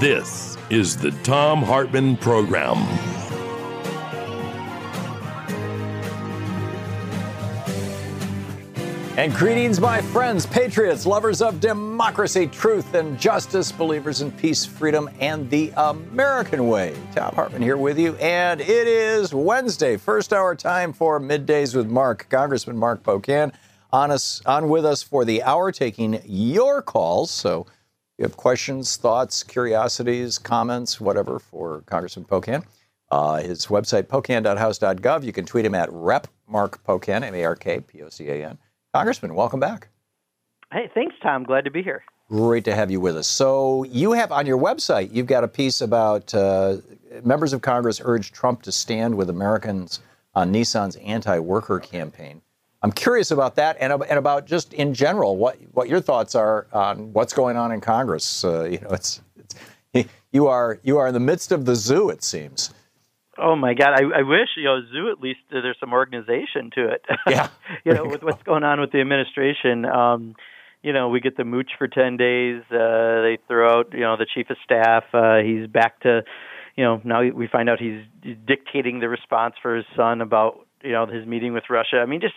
This is the Thom Hartmann Program. And greetings, my friends, patriots, lovers of democracy, truth, and justice, believers in peace, freedom, and the American way. Thom Hartmann here with you, and it is Wednesday, first hour time for Middays with Mark. Congressman Mark Pocan on us on with us for the hour, taking your calls. So you have questions, thoughts, curiosities, comments, whatever for Congressman Pocan. Uh, his website, pocan.house.gov. You can tweet him at Rep Mark Pocan, M A R K P O C A N. Congressman, welcome back. Hey, thanks, Thom. Glad to be here. Great to have you with us. So, you have on your website, you've got a piece about uh, members of Congress urge Trump to stand with Americans on Nissan's anti worker campaign. I'm curious about that and, and about just in general what, what your thoughts are on what's going on in Congress. Uh, you know, it's, it's, you, are, you are in the midst of the zoo, it seems. Oh my God! I, I wish you know zoo at least uh, there's some organization to it. Yeah, you know with what's going on with the administration. Um, you know we get the mooch for ten days. Uh, they throw out you know the chief of staff. Uh, he's back to you know now we find out he's dictating the response for his son about you know his meeting with Russia. I mean just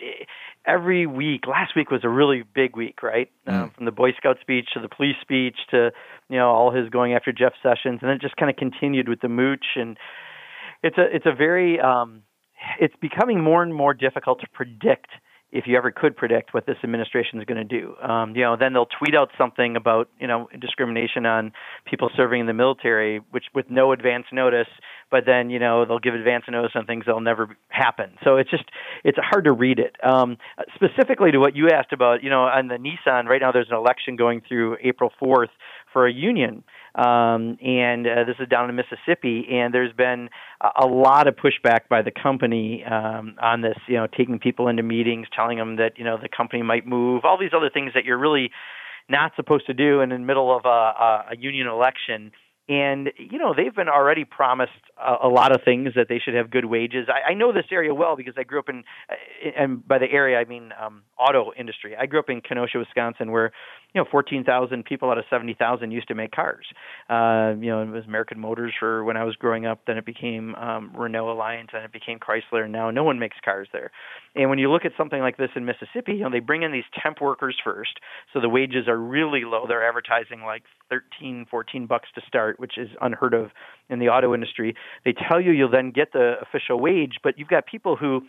every week. Last week was a really big week, right? Mm. Um, from the Boy Scout speech to the police speech to you know all his going after Jeff Sessions, and it just kind of continued with the mooch and it's a it's a very um, it's becoming more and more difficult to predict if you ever could predict what this administration is going to do. Um, you know, then they'll tweet out something about you know discrimination on people serving in the military, which with no advance notice, but then you know they'll give advance notice on things that'll never happen. So it's just it's hard to read it. Um, specifically to what you asked about, you know, on the Nissan right now, there's an election going through April 4th for a union um, and uh, this is down in Mississippi. And there's been a, lot of pushback by the company um, on this. You know, taking people into meetings, telling them that you know the company might move, all these other things that you're really not supposed to do and in the middle of a, a union election. And you know they've been already promised a, a lot of things that they should have good wages. I, I know this area well because I grew up in, and by the area I mean um, auto industry. I grew up in Kenosha, Wisconsin, where you know 14,000 people out of 70,000 used to make cars. Uh, you know it was American Motors for when I was growing up. Then it became um, Renault Alliance, and it became Chrysler. And now no one makes cars there. And when you look at something like this in Mississippi, you know they bring in these temp workers first, so the wages are really low. They're advertising like 13, 14 bucks to start, which is unheard of in the auto industry. They tell you you'll then get the official wage, but you've got people who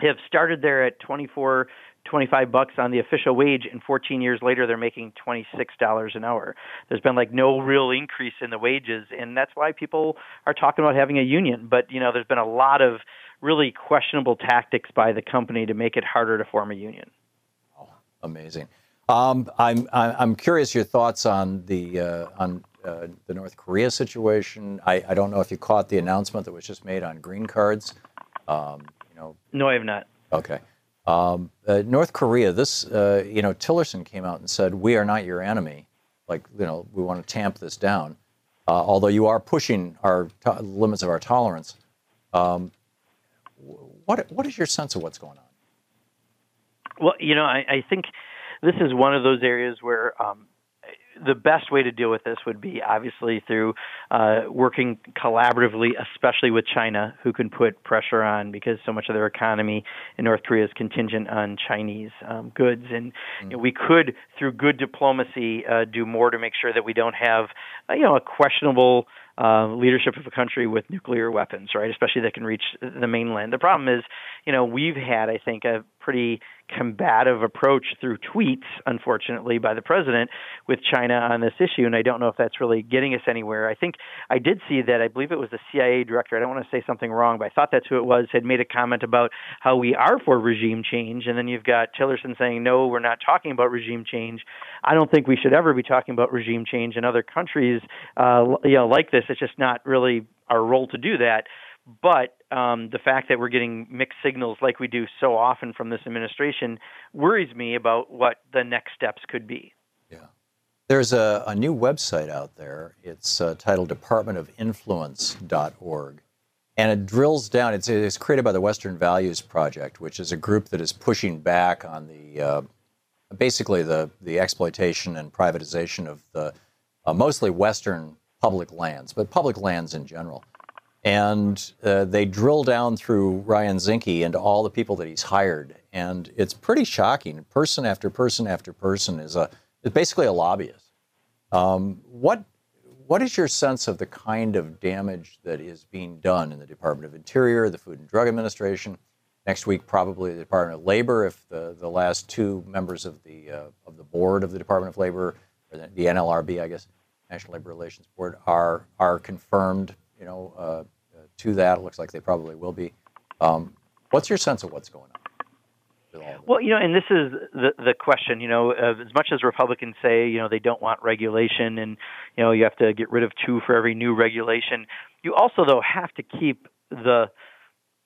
have started there at 24 25 bucks on the official wage and 14 years later they're making $26 an hour. There's been like no real increase in the wages and that's why people are talking about having a union, but you know there's been a lot of really questionable tactics by the company to make it harder to form a union. Oh, amazing. Um, I'm I'm curious your thoughts on the uh, on uh, the North Korea situation. I, I, don't know if you caught the announcement that was just made on green cards. Um, you know. No, I have not. Okay. Um, uh, North Korea. This uh, you know Tillerson came out and said we are not your enemy. Like you know we want to tamp this down. Uh, although you are pushing our to- limits of our tolerance. Um, what what is your sense of what's going on? Well, you know, I, I think this is one of those areas where um, the best way to deal with this would be obviously through uh, working collaboratively, especially with China, who can put pressure on because so much of their economy in North Korea is contingent on Chinese um, goods. And mm-hmm. you know, we could, through good diplomacy, uh, do more to make sure that we don't have, uh, you know, a questionable uh, leadership of a country with nuclear weapons, right? Especially that can reach the mainland. The problem is, you know, we've had, I think, a pretty combative approach through tweets, unfortunately, by the president with China on this issue, and I don't know if that's really getting us anywhere. I think I did see that. I believe it was the CIA director. I don't want to say something wrong, but I thought that's who it was. Had made a comment about how we are for regime change, and then you've got Tillerson saying, "No, we're not talking about regime change." I don't think we should ever be talking about regime change in other countries, uh, you know, like this. It's just not really our role to do that. But um, the fact that we're getting mixed signals like we do so often from this administration worries me about what the next steps could be. Yeah. There's a, a new website out there. It's uh, titled departmentofinfluence.org. And it drills down, it's, it's, created by the Western Values Project, which is a group that is pushing back on the uh, basically the, the exploitation and privatization of the uh, mostly Western public lands, but public lands in general. And uh, they drill down through Ryan Zinke and all the people that he's hired. And it's pretty shocking. Person after person after person is, a, is basically a lobbyist. Um, what, what is your sense of the kind of damage that is being done in the Department of Interior, the Food and Drug Administration? Next week, probably the Department of Labor, if the, the last two members of the, uh, of the board of the Department of Labor, or the, the NLRB, I guess, National Labor Relations Board, are, are confirmed you know, uh, to that. It looks like they probably will be. Um, what's your sense of what's going on? Well, you know, and this is the the question. You know, uh, as much as Republicans say, you know, they don't want regulation, and you know, you have to get rid of two for every new regulation. You also, though, have to keep the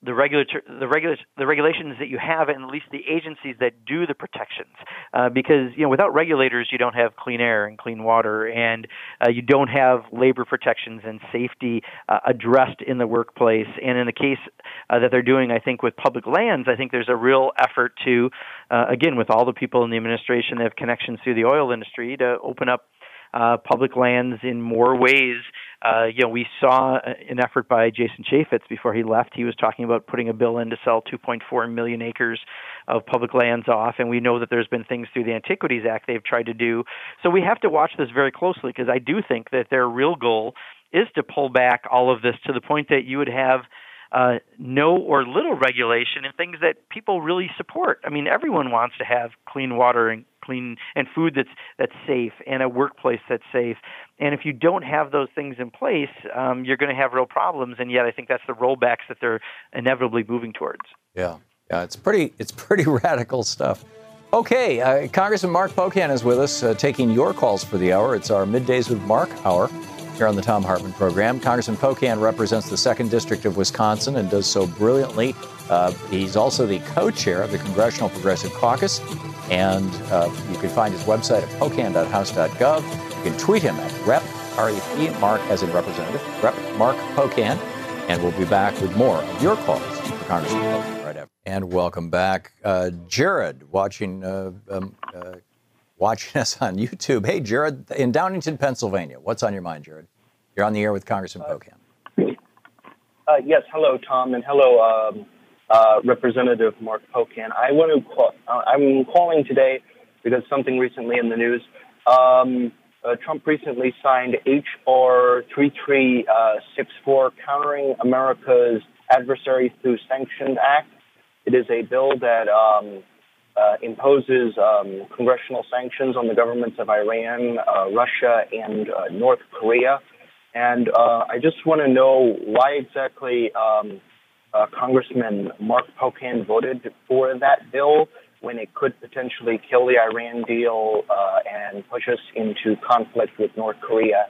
the regulator, the, regula- the regulations that you have, and at least the agencies that do the protections. Uh, because you know, without regulators, you don't have clean air and clean water, and uh, you don't have labor protections and safety uh, addressed in the workplace. And in the case uh, that they're doing, I think with public lands, I think there's a real effort to, uh, again, with all the people in the administration that have connections through the oil industry, to open up uh, public lands in more ways. Uh, you know, we saw an effort by Jason Chaffetz before he left. He was talking about putting a bill in to sell 2.4 million acres of public lands off, and we know that there's been things through the Antiquities Act they've tried to do. So we have to watch this very closely because I do think that their real goal is to pull back all of this to the point that you would have uh, no or little regulation in things that people really support. I mean, everyone wants to have clean water and clean and food that's that's safe and a workplace that's safe. And if you don't have those things in place, um, you're going to have real problems. And yet, I think that's the rollbacks that they're inevitably moving towards. Yeah, yeah, it's pretty it's pretty radical stuff. Okay, uh, Congressman Mark Pocan is with us, uh, taking your calls for the hour. It's our middays with Mark hour here on the Thom Hartmann program. Congressman Pocan represents the 2nd District of Wisconsin and does so brilliantly. Uh, he's also the co chair of the Congressional Progressive Caucus, and uh, you can find his website at pocan.house.gov. You can tweet him at Rep, R-E-P, Mark as in representative, Rep Mark Pocan, and we'll be back with more of your calls for Congressman Pocan right after. And welcome back. Uh, Jared, watching uh, um, uh, watching us on YouTube. Hey, Jared, in Downingtown, Pennsylvania, what's on your mind, Jared? You're on the air with Congressman uh, Pocan. Uh, yes, hello, Thom, and hello, um, uh, Representative Mark Pocan. I want to call, uh, I'm calling today because something recently in the news. Um, uh, Trump recently signed H.R. 3364, Countering America's Adversary Through Sanctions Act. It is a bill that um, uh, imposes um, congressional sanctions on the governments of Iran, uh, Russia, and uh, North Korea. And uh, I just want to know why exactly um, uh, Congressman Mark Pocan voted for that bill when it could potentially kill the Iran deal uh, and push us into conflict with North Korea,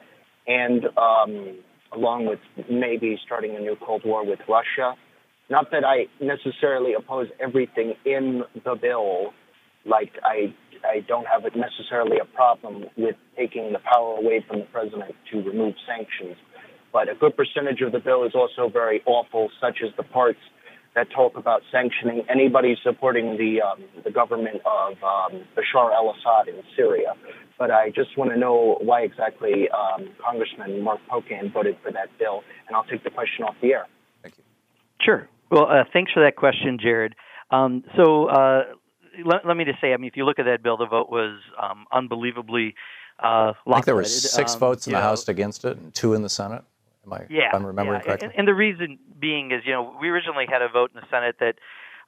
and um, along with maybe starting a new Cold War with Russia. Not that I necessarily oppose everything in the bill, like I I don't have necessarily a problem with taking the power away from the president to remove sanctions, but a good percentage of the bill is also very awful, such as the parts that talk about sanctioning anybody supporting the um, the government of um, Bashar al-Assad in Syria. But I just want to know why exactly um, Congressman Mark Pocan voted for that bill, and I'll take the question off the air. Thank you. Sure. Well, uh, thanks for that question, Jared. Um, so uh, let, let, me just say, I mean, if you look at that bill, the vote was um, unbelievably uh, I think there were six um, votes in the know, House against it and two in the Senate. Am I, yeah, I'm remembering yeah. correctly? And, and, the reason being is, you know, we originally had a vote in the Senate that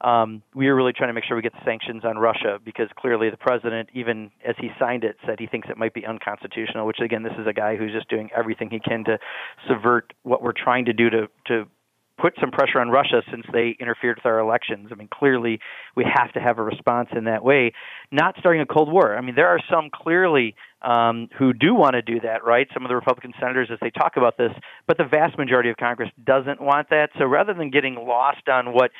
um, we were really trying to make sure we get the sanctions on Russia because clearly the president, even as he signed it, said he thinks it might be unconstitutional. Which again, this is a guy who's just doing everything he can to subvert what we're trying to do to to put some pressure on Russia since they interfered with our elections. I mean, clearly we have to have a response in that way, not starting a Cold War. I mean, there are some clearly um, who do want to do that, right? Some of the Republican senators, as they talk about this, but the vast majority of Congress doesn't want that. So rather than getting lost on what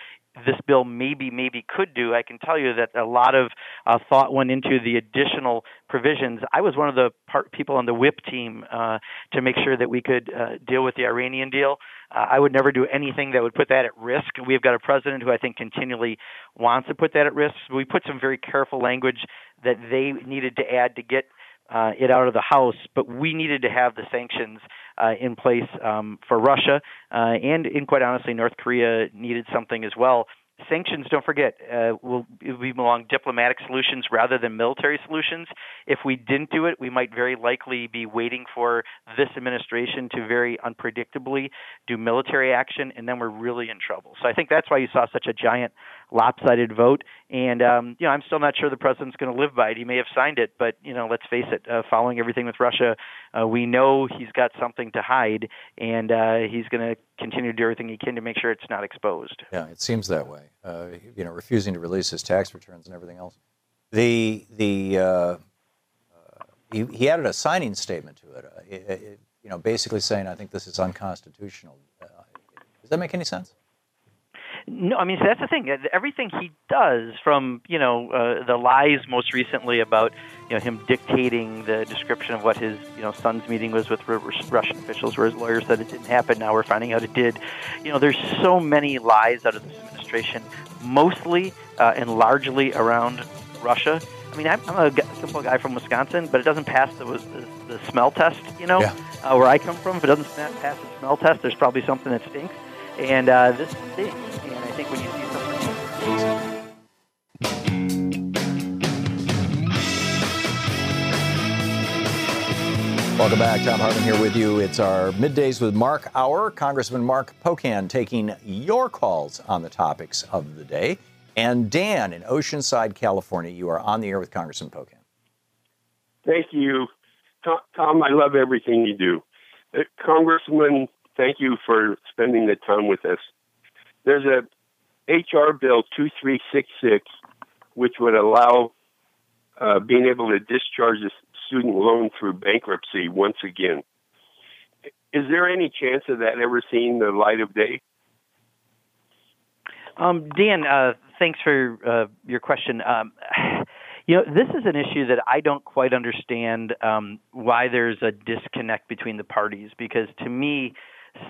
this bill maybe maybe could do. I can tell you that a lot of uh, thought went into the additional provisions. I was one of the part, people on the whip team uh, to make sure that we could uh, deal with the Iranian deal. Uh, I would never do anything that would put that at risk. We've got a president who I think continually wants to put that at risk. We put some very careful language that they needed to add to get uh, it out of the House, but we needed to have the sanctions uh, in place um, for Russia, uh, and in quite honestly, North Korea needed something as well sanctions, don't forget, uh, will be along diplomatic solutions rather than military solutions. If we didn't do it, we might very likely be waiting for this administration to very unpredictably do military action, and then we're really in trouble. So I think that's why you saw such a giant lopsided vote. And um, you know, I'm still not sure the president's going to live by it. He may have signed it, but you know, let's face it. Uh, following everything with Russia, uh, we know he's got something to hide, and uh, he's going to continue to do everything he can to make sure it's not exposed. Yeah, it seems that way. Uh, you know, refusing to release his tax returns and everything else. The the uh, uh, he, he, added a signing statement to it, it, it, You know, basically saying, "I think this is unconstitutional." does that make any sense? No, I mean that's the thing. Everything he does, from you know uh, the lies most recently about you know him dictating the description of what his you know son's meeting was with Russian officials, where his lawyer said it didn't happen. Now we're finding out it did. You know, there's so many lies out of this administration, mostly uh, and largely around Russia. I mean, I'm, I'm a simple guy from Wisconsin, but it doesn't pass the, the, the smell test. You know, yeah. uh, where I come from, if it doesn't pass the smell test, there's probably something that stinks. And uh, this stinks. And I think when you see something. Welcome back. Thom Hartmann here with you. It's our middays with Mark hour. Congressman Mark Pocan taking your calls on the topics of the day. And Dan in Oceanside, California, you are on the air with Congressman Pocan. Thank you. Thom, I love everything you do. Uh, Congressman thank you for spending the time with us. There's a HR Bill 2366, which would allow uh, being able to discharge a student loan through bankruptcy once again. Is there any chance of that ever seeing the light of day? Um, Dan, uh, thanks for uh, your question. Um, you know, this is an issue that I don't quite understand um, why there's a disconnect between the parties because to me,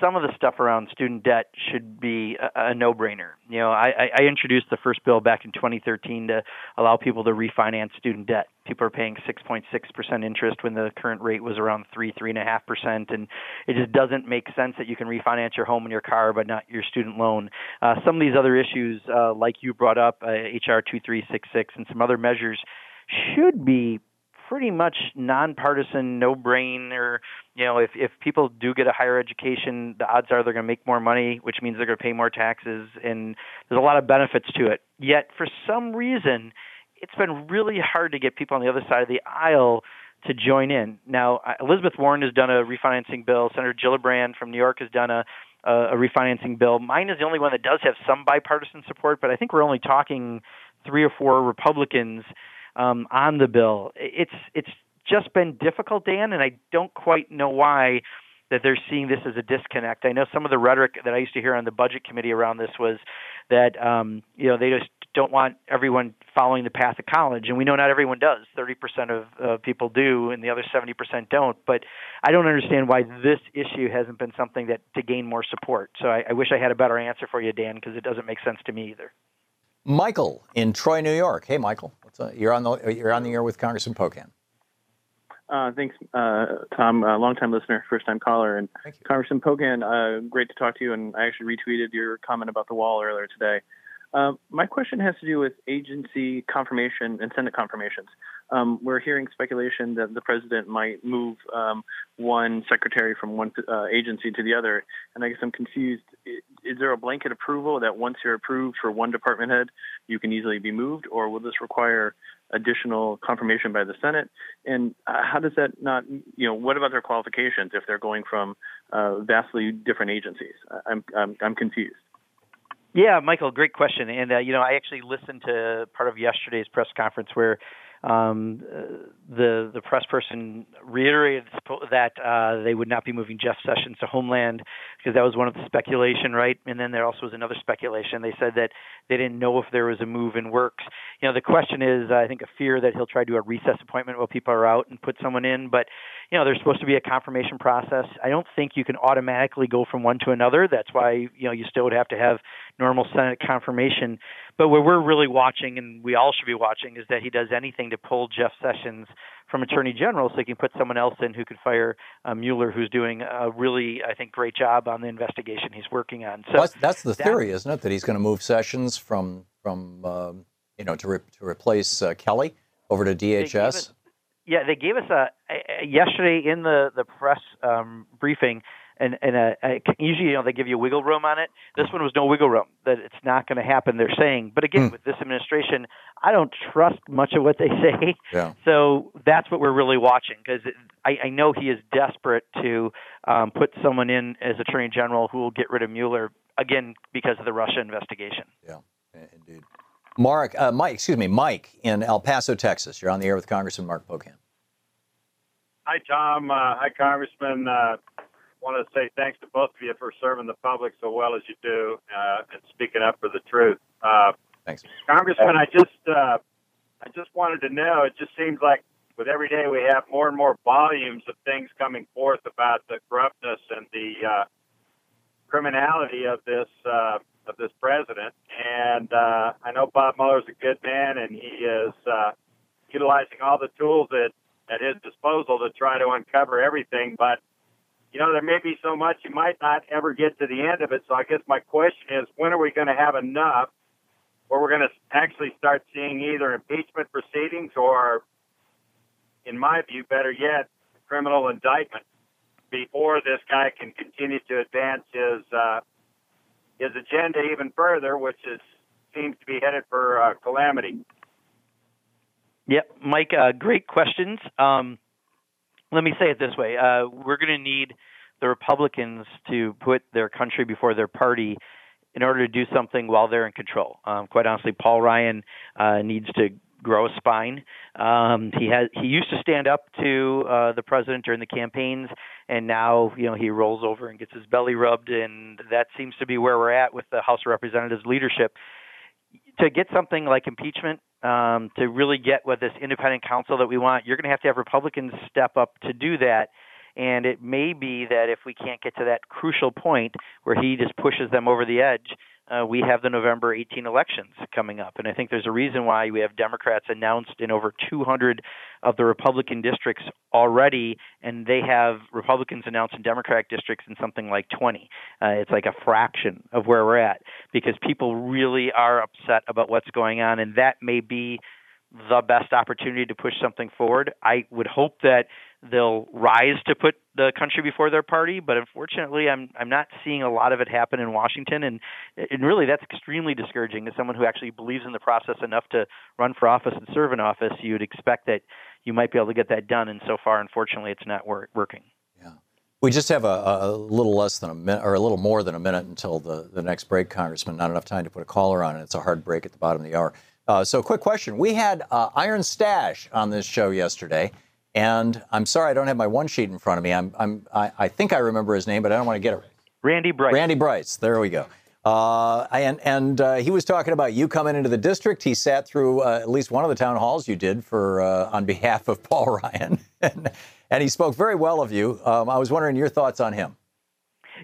some of the stuff around student debt should be a, a no-brainer. You know, I, I introduced the first bill back in 2013 to allow people to refinance student debt. People are paying 6.6% interest when the current rate was around three, three and a half percent, and it just doesn't make sense that you can refinance your home and your car, but not your student loan. Uh, some of these other issues, uh, like you brought up, uh, HR 2366, and some other measures should be pretty much nonpartisan, no brainer. You know, if if people do get a higher education, the odds are they're going to make more money, which means they're going to pay more taxes, and there's a lot of benefits to it. Yet, for some reason, it's been really hard to get people on the other side of the aisle to join in. Now, Elizabeth Warren has done a refinancing bill. Senator Gillibrand from New York has done a a refinancing bill. Mine is the only one that does have some bipartisan support, but I think we're only talking three or four Republicans um, on the bill. It's it's just been difficult, Dan, and I don't quite know why that they're seeing this as a disconnect. I know some of the rhetoric that I used to hear on the budget committee around this was that um, you know they just don't want everyone following the path of college, and we know not everyone does. Thirty percent of uh, people do, and the other seventy percent don't. But I don't understand why this issue hasn't been something that to gain more support. So I, I wish I had a better answer for you, Dan, because it doesn't make sense to me either. Michael in Troy, New York. Hey, Michael, What's up? you're on the you're on the air with Congressman Pocan. Uh, thanks, uh, Thom. Uh, long-time listener, first-time caller, and Congressman Pocan. Uh, great to talk to you. And I actually retweeted your comment about the wall earlier today. Uh, my question has to do with agency confirmation and Senate confirmations. Um, we're hearing speculation that the president might move um, one secretary from one uh, agency to the other, and I guess I'm confused. Is there a blanket approval that once you're approved for one department head, you can easily be moved, or will this require additional confirmation by the Senate? And uh, how does that not, you know, what about their qualifications if they're going from uh, vastly different agencies? I'm, I'm, I'm confused. Yeah, Michael, great question. And uh, you know, I actually listened to part of yesterday's press conference where um, the the press person reiterated that uh, they would not be moving Jeff Sessions to Homeland because that was one of the speculation, right? And then there also was another speculation. They said that they didn't know if there was a move in works. You know, the question is, I think, a fear that he'll try to do a recess appointment while people are out and put someone in. But you know, there's supposed to be a confirmation process. I don't think you can automatically go from one to another. That's why you know you still would have to have normal Senate confirmation. But what we're really watching, and we all should be watching, is that he does anything to pull Jeff Sessions from Attorney General so he can put someone else in who could fire uh, Mueller, who's doing a really, I think, great job on the investigation he's working on. So well, that's, that's, the theory, isn't it? That he's going to move Sessions from from um, you know to re- to replace uh, Kelly over to DHS. yeah, they gave us a, a, yesterday in the the press um, briefing and and a, a, usually you know they give you wiggle room on it. This one was no wiggle room that it's not going to happen. They're saying, but again, mm. with this administration, I don't trust much of what they say. Yeah. So that's what we're really watching because I, I know he is desperate to um, put someone in as Attorney General who will get rid of Mueller again because of the Russia investigation. Yeah, indeed. Mark, uh, Mike, excuse me, Mike in El Paso, Texas. You're on the air with Congressman Mark Pocan. Hi, Thom. Uh, hi, Congressman. Uh, want to say thanks to both of you for serving the public so well as you do uh, and speaking up for the truth. Uh, thanks, Congressman. I just uh, I just wanted to know. It just seems like with every day we have more and more volumes of things coming forth about the corruptness and the uh, criminality of this uh, of this president. And uh, I know Bob Mueller's a good man, and he is uh, utilizing all the tools at at his disposal to try to uncover everything. But you know, there may be so much you might not ever get to the end of it. So I guess my question is, when are we going to have enough where we're going to actually start seeing either impeachment proceedings or, in my view, better yet, criminal indictment before this guy can continue to advance his uh, his agenda even further, which is seems to be headed for uh, calamity. Yep, Mike, uh, great questions. Um, let me say it this way: uh, we're going to need the Republicans to put their country before their party in order to do something while they're in control. Um, quite honestly, Paul Ryan uh, needs to grow a spine. Um, he has he used to stand up to uh, the president during the campaigns, and now you know he rolls over and gets his belly rubbed, and that seems to be where we're at with the House of Representatives leadership. To get something like impeachment um, to really get what this independent counsel that we want, you're going to have to have Republicans step up to do that. And it may be that if we can't get to that crucial point where he just pushes them over the edge, uh, we have the November 18 elections coming up. And I think there's a reason why we have Democrats announced in over 200 of the Republican districts already, and they have Republicans announced in Democratic districts in something like 20. Uh, it's like a fraction of where we're at because people really are upset about what's going on, and that may be the best opportunity to push something forward. I would hope that they'll rise to put the country before their party, but unfortunately, I'm I'm not seeing a lot of it happen in Washington, and and really that's extremely discouraging. As someone who actually believes in the process enough to run for office and serve in office, you'd expect that you might be able to get that done, and so far, unfortunately, it's not wor- working. Yeah, we just have a, a little less than a minute, or a little more than a minute until the the next break, Congressman. Not enough time to put a caller on, and it's a hard break at the bottom of the hour. Uh, so, quick question: We had uh, IronStache on this show yesterday. And I'm sorry, I don't have my one sheet in front of me. I'm, I'm, I, I think I remember his name, but I don't want to get it. Randy Bryce. Randy Bryce. There we go. Uh, and and uh, he was talking about you coming into the district. He sat through uh, at least one of the town halls you did for uh, on behalf of Paul Ryan, and, and, he spoke very well of you. Um, I was wondering your thoughts on him.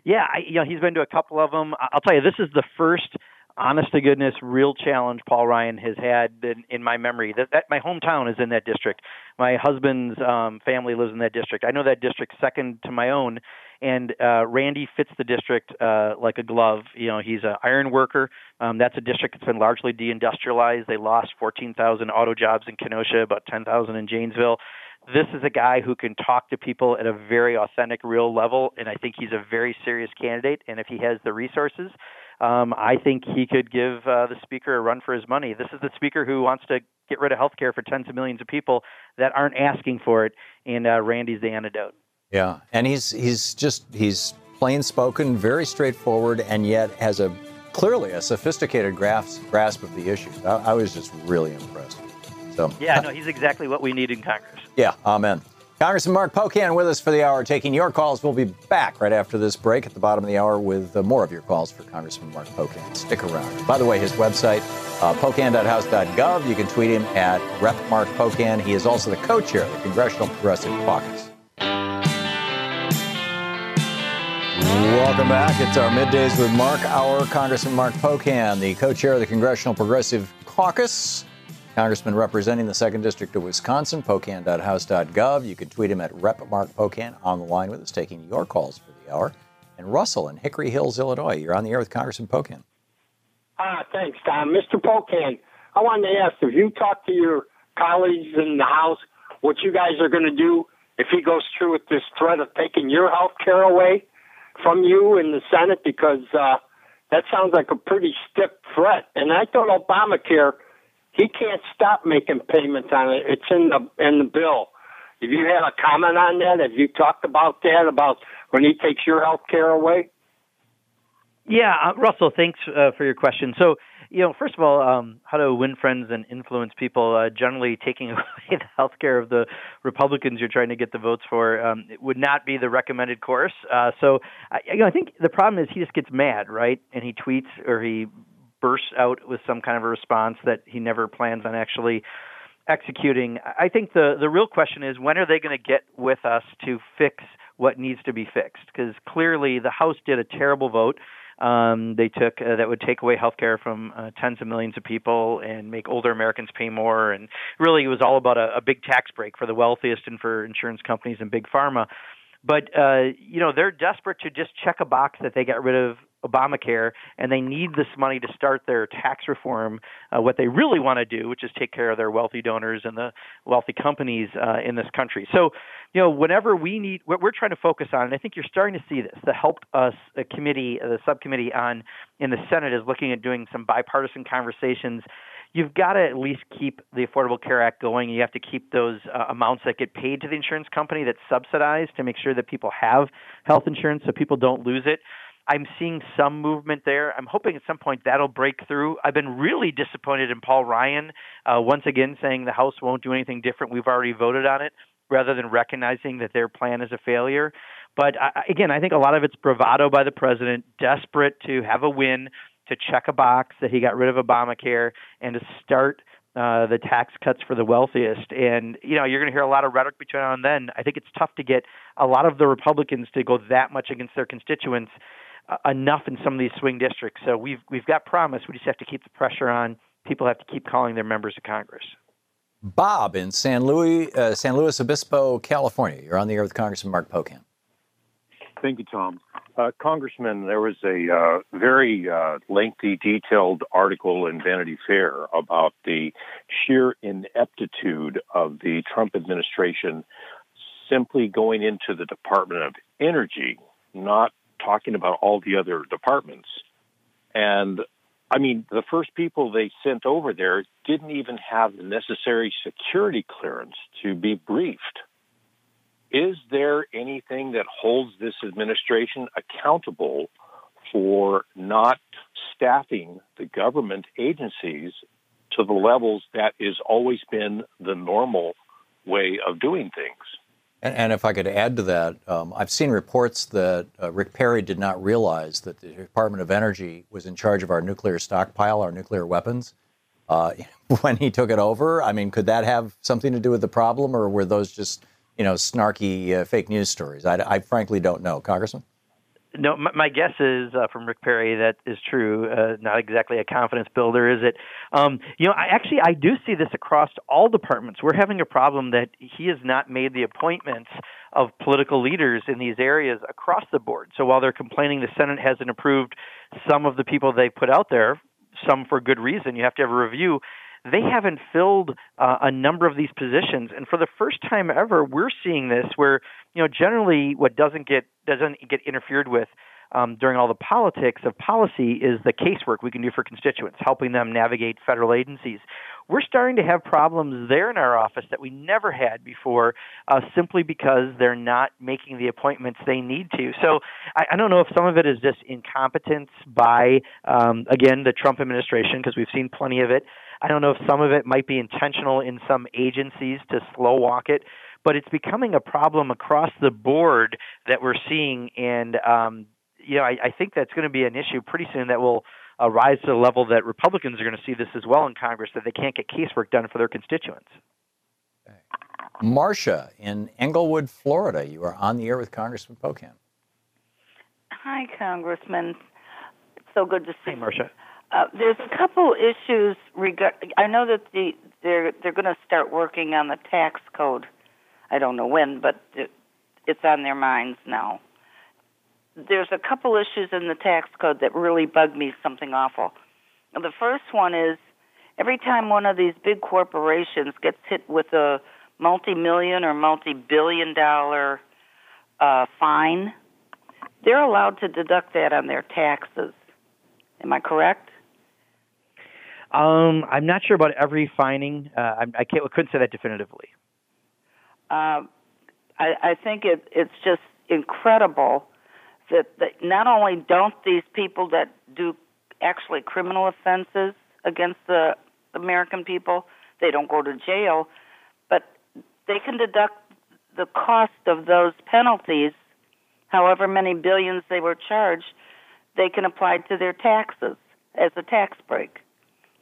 Yeah, I, you know he's been to a couple of them. I'll tell you, this is the first honest to goodness real challenge Paul Ryan has had in, in my memory. That, that my hometown is in that district. My husband's um, family lives in that district. I know that district second to my own. And uh, Randy fits the district uh, like a glove. You know, he's an iron worker. Um, that's a district that's been largely deindustrialized. They lost 14,000 auto jobs in Kenosha, about 10,000 in Janesville this is a guy who can talk to people at a very authentic, real level, and I think he's a very serious candidate. And if he has the resources, um, I think he could give uh, the speaker a run for his money. This is the speaker who wants to get rid of health care for tens of millions of people that aren't asking for it, and uh, Randy's the antidote. Yeah, and he's he's just he's plain spoken, very straightforward, and yet has a clearly a sophisticated grasp grasp of the issues. I, I was just really impressed. So yeah, no, he's exactly what we need in Congress. Yeah, amen. Congressman Mark Pocan with us for the hour, taking your calls. We'll be back right after this break at the bottom of the hour with uh, more of your calls for Congressman Mark Pocan. Stick around. By the way, his website, uh, pocan.house.gov. You can tweet him at Rep Mark Pocan. He is also the co-chair of the Congressional Progressive Caucus. Welcome back. It's our middays with Mark, our Congressman Mark Pocan, the co-chair of the Congressional Progressive Caucus. Congressman representing the 2nd District of Wisconsin, pocan.house.gov. You can tweet him at Rep Mark Pocan on the line with us, taking your calls for the hour. And Russell in Hickory Hills, Illinois. You're on the air with Congressman Pocan. Ah, thanks, Thom. Mr. Pocan, I wanted to ask if you talk to your colleagues in the House what you guys are going to do if he goes through with this threat of taking your health care away from you in the Senate, because uh, that sounds like a pretty stiff threat. And I thought Obamacare – he can't stop making payments on it. It's in the in the bill. Have you had a comment on that? Have you talked about that about when he takes your health care away? Yeah, uh, Russell, thanks uh, for your question. So, you know, first of all, um, how to win friends and influence people. Uh, generally, taking away the health care of the Republicans you're trying to get the votes for um, it would not be the recommended course. Uh, so, I, you know, I think the problem is he just gets mad, right? And he tweets or he bursts out with some kind of a response that he never plans on actually executing. I think the the real question is when are they going to get with us to fix what needs to be fixed? Because clearly the House did a terrible vote. Um, they took uh, that would take away health care from uh, tens of millions of people and make older Americans pay more. And really, it was all about a, a big tax break for the wealthiest and for insurance companies and big pharma. But uh, you know, they're desperate to just check a box that they got rid of Obamacare, and they need this money to start their tax reform. Uh, what they really want to do, which is take care of their wealthy donors and the wealthy companies uh, in this country. So, you know, whenever we need, what we're trying to focus on, and I think you're starting to see this. The Help Us committee, the subcommittee on in the Senate, is looking at doing some bipartisan conversations you've got to at least keep the Affordable Care Act going. You have to keep those uh, amounts that get paid to the insurance company that's subsidized to make sure that people have health insurance so people don't lose it. I'm seeing some movement there. I'm hoping at some point that'll break through. I've been really disappointed in Paul Ryan, uh, once again saying the House won't do anything different. We've already voted on it, rather than recognizing that their plan is a failure. But uh, again, I think a lot of it's bravado by the president, desperate to have a win, to check a box that he got rid of Obamacare, and to start uh, the tax cuts for the wealthiest. And you know, you're going to hear a lot of rhetoric between now and then. I think it's tough to get a lot of the Republicans to go that much against their constituents enough in some of these swing districts. So we've we've got promise. We just have to keep the pressure on. People have to keep calling their members of Congress. Bob in San Luis, uh, San Luis Obispo, California. You're on the air with Congressman Mark Pocan. Thank you, Thom. Uh, Congressman, there was a uh, very uh, lengthy, detailed article in Vanity Fair about the sheer ineptitude of the Trump administration simply going into the Department of Energy, not talking about all the other departments. And I mean, the first people they sent over there didn't even have the necessary security clearance to be briefed. Is there anything that holds this administration accountable for not staffing the government agencies to the levels that has always been the normal way of doing things? And, and if I could add to that, um, I've seen reports that uh, Rick Perry did not realize that the Department of Energy was in charge of our nuclear stockpile, our nuclear weapons, uh, when he took it over. I mean, could that have something to do with the problem, or were those just you know snarky uh, fake news stories? I, I frankly don't know, Congressman. No, my, my guess is uh, from Rick Perry that is true. Uh, not exactly a confidence builder, is it? Um, you know, I actually I do see this across all departments. We're having a problem that he has not made the appointments of political leaders in these areas across the board. So while they're complaining the Senate hasn't approved some of the people they put out there, some for good reason, you have to have a review they haven't filled uh, a number of these positions and for the first time ever we're seeing this where you know generally what doesn't get doesn't get interfered with um, during all the politics of policy is the casework we can do for constituents, helping them navigate federal agencies. We're starting to have problems there in our office that we never had before, uh, simply because they're not making the appointments they need to. So I, I don't know if some of it is just incompetence by, um, again, the Trump administration, because we've seen plenty of it. I don't know if some of it might be intentional in some agencies to slow walk it, but it's becoming a problem across the board that we're seeing. And, um, you know, I, I think that's going to be an issue pretty soon that will uh, rise to the level that Republicans are going to see this as well in Congress that they can't get casework done for their constituents. Marcia in Englewood, Florida, you are on the air with Congressman Pocan. Hi, Congressman. It's so good to see. Hey, Marcia. Uh, there's a couple issues regard. I know that the they're they're going to start working on the tax code. I don't know when, but it, it's on their minds now. There's a couple issues in the tax code that really bug me something awful. The first one is every time one of these big corporations gets hit with a multi-million or multi-billion dollar uh, fine, they're allowed to deduct that on their taxes. Am I correct? Um, I'm not sure about every finding. Uh, I, I can't. I couldn't say that definitively. Uh, I, I think it, it's just incredible that, that not only don't these people that do actually criminal offenses against the American people, they don't go to jail, but they can deduct the cost of those penalties, however many billions they were charged, they can apply to their taxes as a tax break.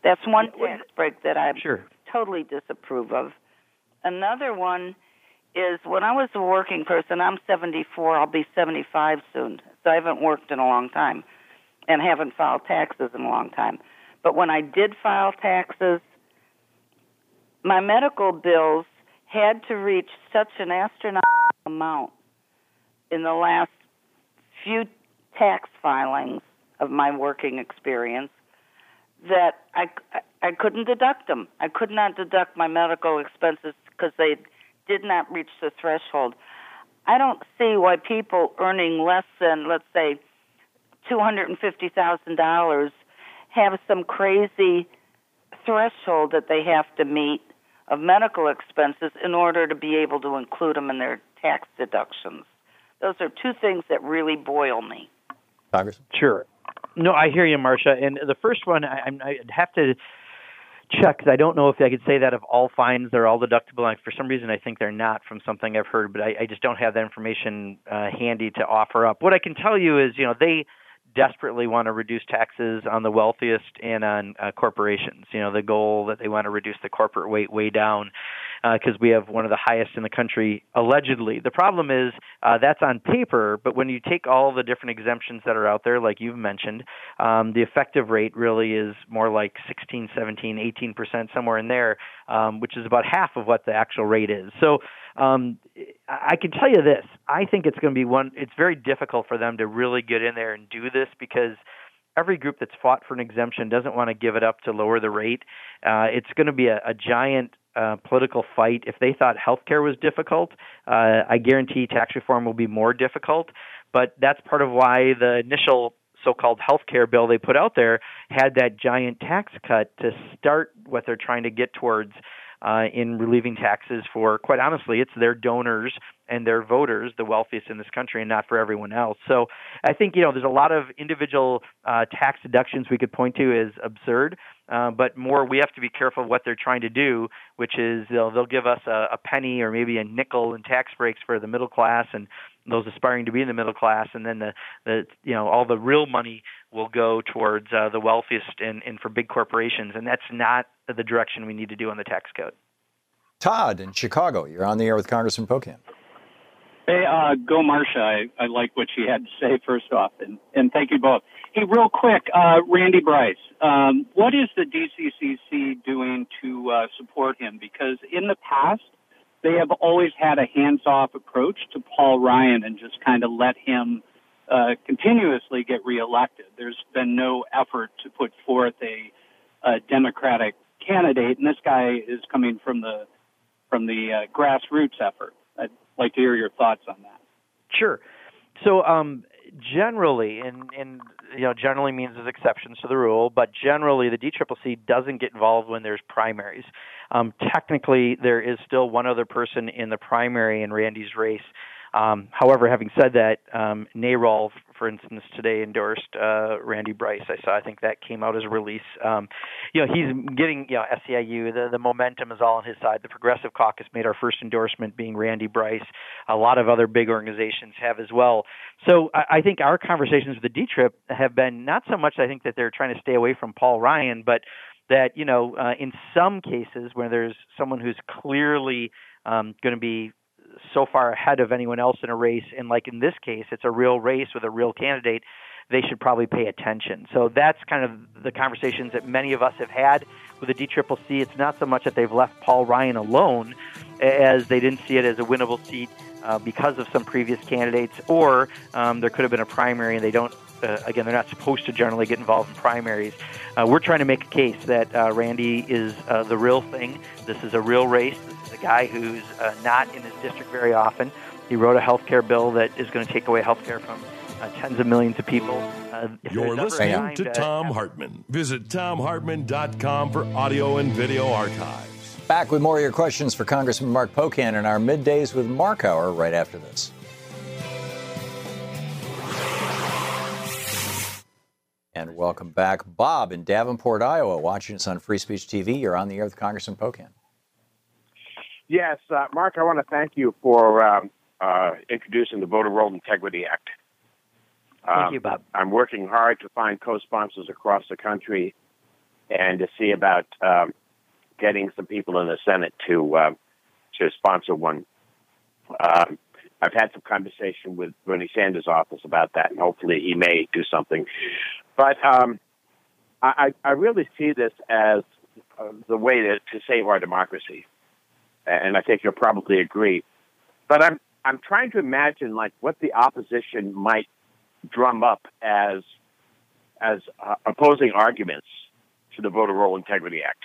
That's one tax break that I sure. totally disapprove of. Another one is when I was a working person, I'm 74, I'll be 75 soon. So I haven't worked in a long time and haven't filed taxes in a long time. But when I did file taxes, my medical bills had to reach such an astronomical amount in the last few tax filings of my working experience that I, I couldn't deduct them. I could not deduct my medical expenses because they did not reach the threshold. I don't see why people earning less than, let's say, $250,000 have some crazy threshold that they have to meet of medical expenses in order to be able to include them in their tax deductions. Those are two things that really boil me. Congressman? Sure. No, I hear you, Marcia. And the first one, I, I'd have to check. I don't know if I could say that of all fines they're all deductible. Like for some reason, I think they're not from something I've heard, but I, I just don't have that information uh, handy to offer up. What I can tell you is, you know, they desperately want to reduce taxes on the wealthiest and on uh, corporations. You know, the goal that they want to reduce the corporate weight way down because uh, we have one of the highest in the country allegedly. The problem is uh, that's on paper, but when you take all the different exemptions that are out there, like you've mentioned, um, the effective rate really is more like 16, 17, 18 percent, somewhere in there, um, which is about half of what the actual rate is. So um, I can tell you this: I think it's going to be one. It's very difficult for them to really get in there and do this because every group that's fought for an exemption doesn't want to give it up to lower the rate. Uh, it's going to be a, a giant uh, political fight. If they thought healthcare was difficult, uh, I guarantee tax reform will be more difficult. But that's part of why the initial so-called health care bill they put out there had that giant tax cut to start what they're trying to get towards uh, in relieving taxes for, quite honestly, it's their donors and their voters, the wealthiest in this country, and not for everyone else. So I think you know there's a lot of individual uh, tax deductions we could point to as absurd, uh, but more we have to be careful of what they're trying to do, which is they'll they'll give us a, a penny or maybe a nickel in tax breaks for the middle class and those aspiring to be in the middle class, and then the the you know all the real money will go towards uh, the wealthiest and, and for big corporations, and that's not the direction we need to do on the tax code. Todd in Chicago, you're on the air with Congressman Pocan. Hey, uh, go Marcia. I, I like what she had to say first off, and, and thank you both. Hey, real quick, uh, Randy Bryce, um, what is the DCCC doing to uh, support him? Because in the past, they have always had a hands-off approach to Paul Ryan and just kind of let him uh, continuously get reelected. There's been no effort to put forth a, a Democratic candidate, and this guy is coming from the from the uh, grassroots effort I'd like to hear your thoughts on that. Sure. So um, generally, and, and you know, generally means there's exceptions to the rule, but generally the DCCC doesn't get involved when there's primaries. Um, technically, there is still one other person in the primary in Randy's race um, however, having said that, um, NARAL, for instance, today endorsed uh, Randy Bryce. I saw. I think that came out as a release. Um, you know, he's getting you know SEIU. The the momentum is all on his side. The Progressive Caucus made our first endorsement, being Randy Bryce. A lot of other big organizations have as well. So I, I think our conversations with the D Trip have been not so much. I think that they're trying to stay away from Paul Ryan, but that you know, uh, in some cases where there's someone who's clearly um, going to be so far ahead of anyone else in a race, and like in this case, it's a real race with a real candidate, they should probably pay attention. So that's kind of the conversations that many of us have had with the DCCC. It's not so much that they've left Paul Ryan alone as they didn't see it as a winnable seat uh, because of some previous candidates, or um, there could have been a primary and they don't. Uh, again, they're not supposed to generally get involved in primaries. Uh, we're trying to make a case that uh, Randy is uh, the real thing. This is a real race This is a guy who's uh, not in his district very often. He wrote a health care bill that is going to take away health care from uh, tens of millions of people. Uh, You're listening to Thom Hartmann. Visit thomhartmann.com for audio and video archives. Back with more of your questions for Congressman Mark Pocan in our middays with Mark hour right after this. And welcome back, Bob in Davenport, Iowa, watching us on Free Speech TV. You're on the air with Congressman Pocan. Yes, uh, Mark, I want to thank you for um, uh, introducing the Voter Roll Integrity Act. Um, thank you, Bob. I'm working hard to find co-sponsors across the country and to see about um, getting some people in the Senate to uh, to sponsor one. Um, I've had some conversation with Bernie Sanders' office about that, and hopefully he may do something. But um, I, I really see this as uh, the way to, to save our democracy and I think you'll probably agree. But I'm I'm trying to imagine like what the opposition might drum up as as uh, opposing arguments to the Voter Roll Integrity Act.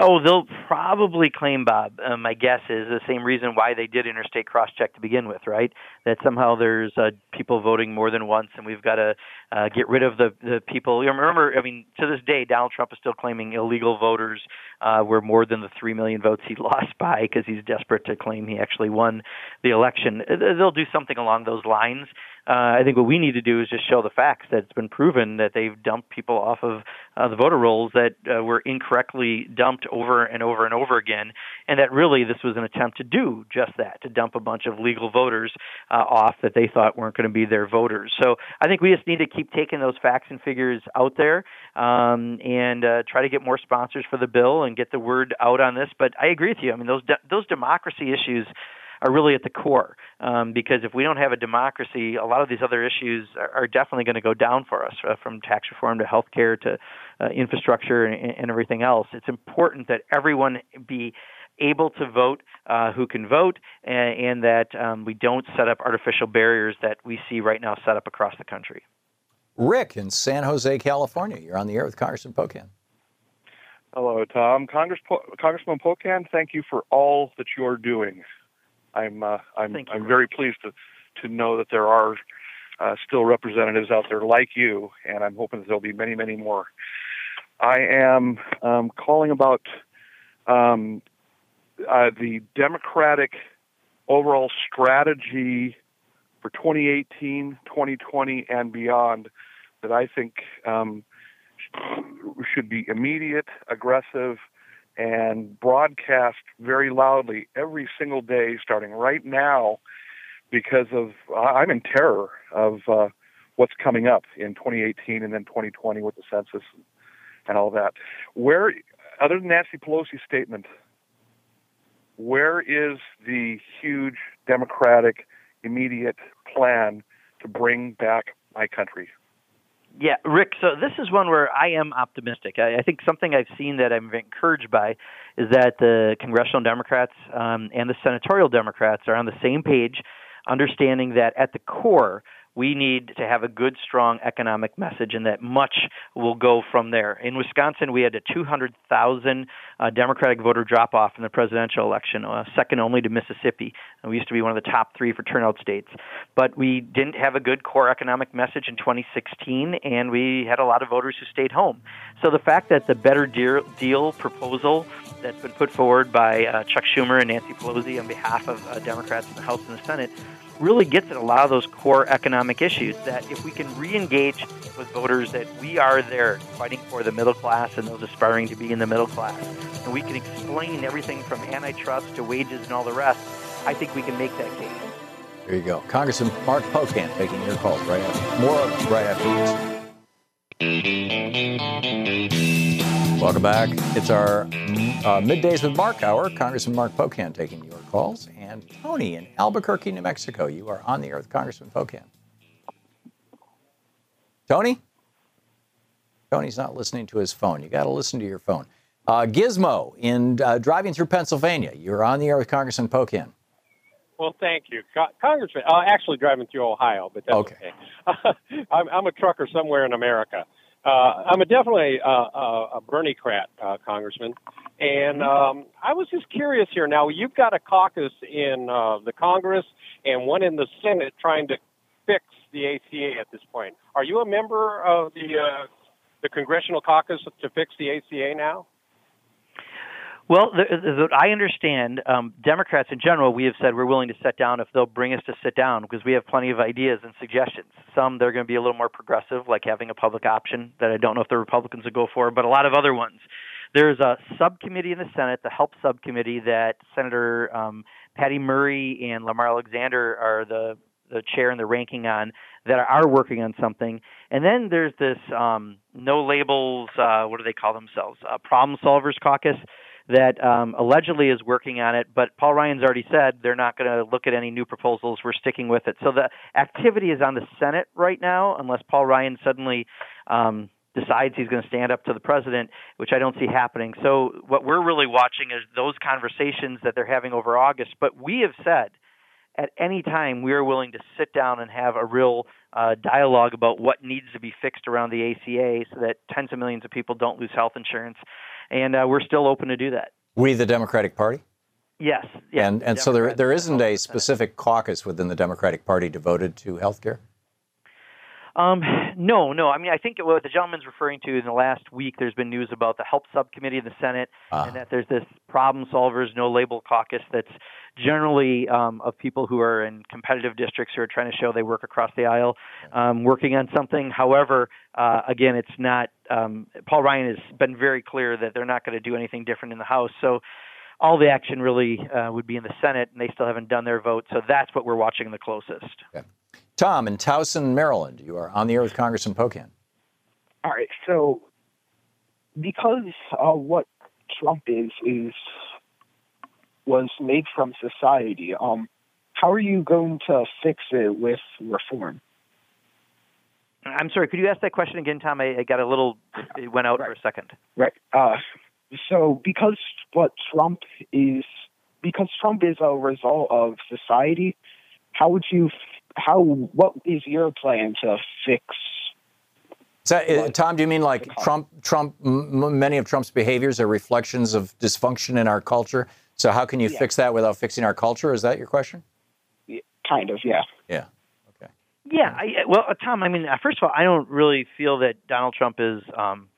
Oh, they'll probably claim, Bob. Uh, my guess is the same reason why they did interstate cross check to begin with, right? That somehow there's uh, people voting more than once, and we've got to uh, get rid of the the people. You remember, I mean, to this day, Donald Trump is still claiming illegal voters uh, were more than the three million votes he lost by because he's desperate to claim he actually won the election. They'll do something along those lines. Uh, I think what we need to do is just show the facts that it's been proven that they've dumped people off of uh, the voter rolls that uh, were incorrectly dumped over and over and over again, and that really this was an attempt to do just that, to dump a bunch of legal voters uh, off that they thought weren't going to be their voters. So I think we just need to keep taking those facts and figures out there um, and uh, try to get more sponsors for the bill and get the word out on this. But I agree with you. I mean, those de- those democracy issues are really at the core. Um, because if we don't have a democracy, a lot of these other issues are, are definitely going to go down for us, uh, from tax reform to health care to uh, infrastructure and, and everything else. It's important that everyone be able to vote uh, who can vote, and, and that um, we don't set up artificial barriers that we see right now set up across the country. Rick in San Jose, California. You're on the air with Congressman Pocan. Hello, Thom. Congress, Congressman Pocan, thank you for all that you're doing. I'm uh, I'm you, I'm very pleased to to know that there are uh, still representatives out there like you, and I'm hoping that there'll be many, many more. I am um, calling about um, uh, the Democratic overall strategy for 2018, 2020, and beyond that I think um, should be immediate, aggressive, and broadcast very loudly every single day, starting right now, because of I'm in terror of uh, what's coming up in 2018 and then 2020 with the census and all that. Where, other than Nancy Pelosi's statement, where is the huge Democratic immediate plan to bring back my country? Yeah, Rick. So this is one where I am optimistic. I, I think something I've seen that I'm encouraged by is that the congressional Democrats um, and the senatorial Democrats are on the same page, understanding that at the core we need to have a good, strong economic message, and that much will go from there. In Wisconsin, we had a 200,000 uh, Democratic voter drop off in the presidential election, uh, second only to Mississippi. And we used to be one of the top three for turnout states. But we didn't have a good core economic message in 2016, and we had a lot of voters who stayed home. So the fact that the better deal, proposal that's been put forward by uh, Chuck Schumer and Nancy Pelosi on behalf of uh, Democrats in the House and the Senate really gets at a lot of those core economic issues that if we can re-engage with voters that we are there fighting for the middle class and those aspiring to be in the middle class and we can explain everything from antitrust to wages and all the rest i think we can make that case. There you go. Congressman mark pocan taking your calls right after more right after this Welcome back. It's our uh, middays with Mark hour. Congressman Mark Pocan taking your calls, and Tony in Albuquerque, New Mexico. You are on the air with Congressman Pocan. Tony? Tony's not listening to his phone. You got to listen to your phone. Uh, Gizmo in uh, driving through Pennsylvania. You're on the air with Congressman Pocan. Well, thank you, Co- Congressman. Uh, actually, driving through Ohio, but that's okay. okay. I'm, I'm a trucker somewhere in America. Uh, I'm a definitely uh, uh, a Berniecrat, uh, Congressman, and um, I was just curious here. Now you've got a caucus in uh, the Congress and one in the Senate trying to fix the ACA at this point. Are you a member of the uh, the congressional caucus to fix the ACA now? Well, the, the, I understand um, Democrats in general. We have said we're willing to sit down if they'll bring us to sit down because we have plenty of ideas and suggestions. Some they're going to be a little more progressive, like having a public option that I don't know if the Republicans will go for, but a lot of other ones. There's a subcommittee in the Senate, the Help Subcommittee, that Senator um, Patty Murray and Lamar Alexander are the the chair and the ranking on that are working on something. And then there's this um, no labels. Uh, what do they call themselves? Uh, problem solvers caucus that um, allegedly is working on it, but Paul Ryan's already said they're not going to look at any new proposals. We're sticking with it. So the activity is on the Senate right now, unless Paul Ryan suddenly um, decides he's going to stand up to the president, which I don't see happening. So what we're really watching is those conversations that they're having over August. But we have said at any time we are willing to sit down and have a real uh, dialogue about what needs to be fixed around the ACA so that tens of millions of people don't lose health insurance and uh, we're still open to do that. We, the Democratic Party. Yes. yes and and so there there isn't a specific caucus within the Democratic Party devoted to health care. Um, no, no. I mean, I think what the gentleman's referring to in the last week, there's been news about the Help Subcommittee in the Senate, uh and that there's this Problem Solvers No Label Caucus that's generally um, of people who are in competitive districts who are trying to show they work across the aisle, um, working on something. However, uh, again, it's not. Um, Paul Ryan has been very clear that they're not going to do anything different in the House. So all the action really uh, would be in the Senate, and they still haven't done their vote. So that's what we're watching the closest. Okay. Tom in Towson, Maryland, you are on the air with Congressman Pocan. All right, so because uh, what Trump is is was made from society, um, how are you going to fix it with reform? I'm sorry. Could you ask that question again, Tom? I, I got a little. It went out right. for a second. Right. Uh, so because what Trump is because Trump is a result of society, how would you how what is your plan to fix? That, uh, Tom, do you mean like Trump? Trump, m- many of Trump's behaviors are reflections of dysfunction in our culture. So how can you yeah. fix that without fixing our culture? Is that your question? Yeah, kind of, yeah. Yeah. Okay. Yeah. I, well, uh, Tom, I mean, uh, first of all, I don't really feel that Donald Trump is um,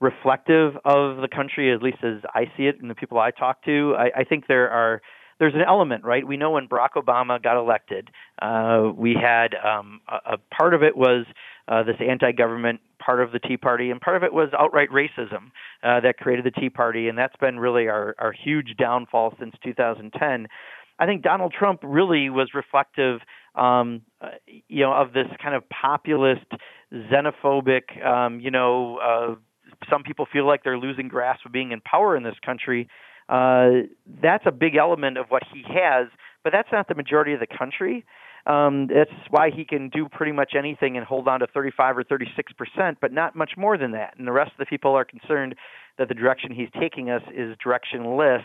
reflective of the country, at least as I see it and the people I talk to. I, I think there are there's an element, right? We know when Barack Obama got elected, uh, we had um, a, a part of it was uh, this anti-government part of the Tea Party, and part of it was outright racism uh, that created the Tea Party, and that's been really our, our huge downfall since 2010. I think Donald Trump really was reflective, um, you know, of this kind of populist, xenophobic, um, you know, uh, some people feel like they're losing grasp of being in power in this country. Uh, that's a big element of what he has, but that's not the majority of the country. Um, that's why he can do pretty much anything and hold on to 35 or 36 percent, but not much more than that. And the rest of the people are concerned that the direction he's taking us is directionless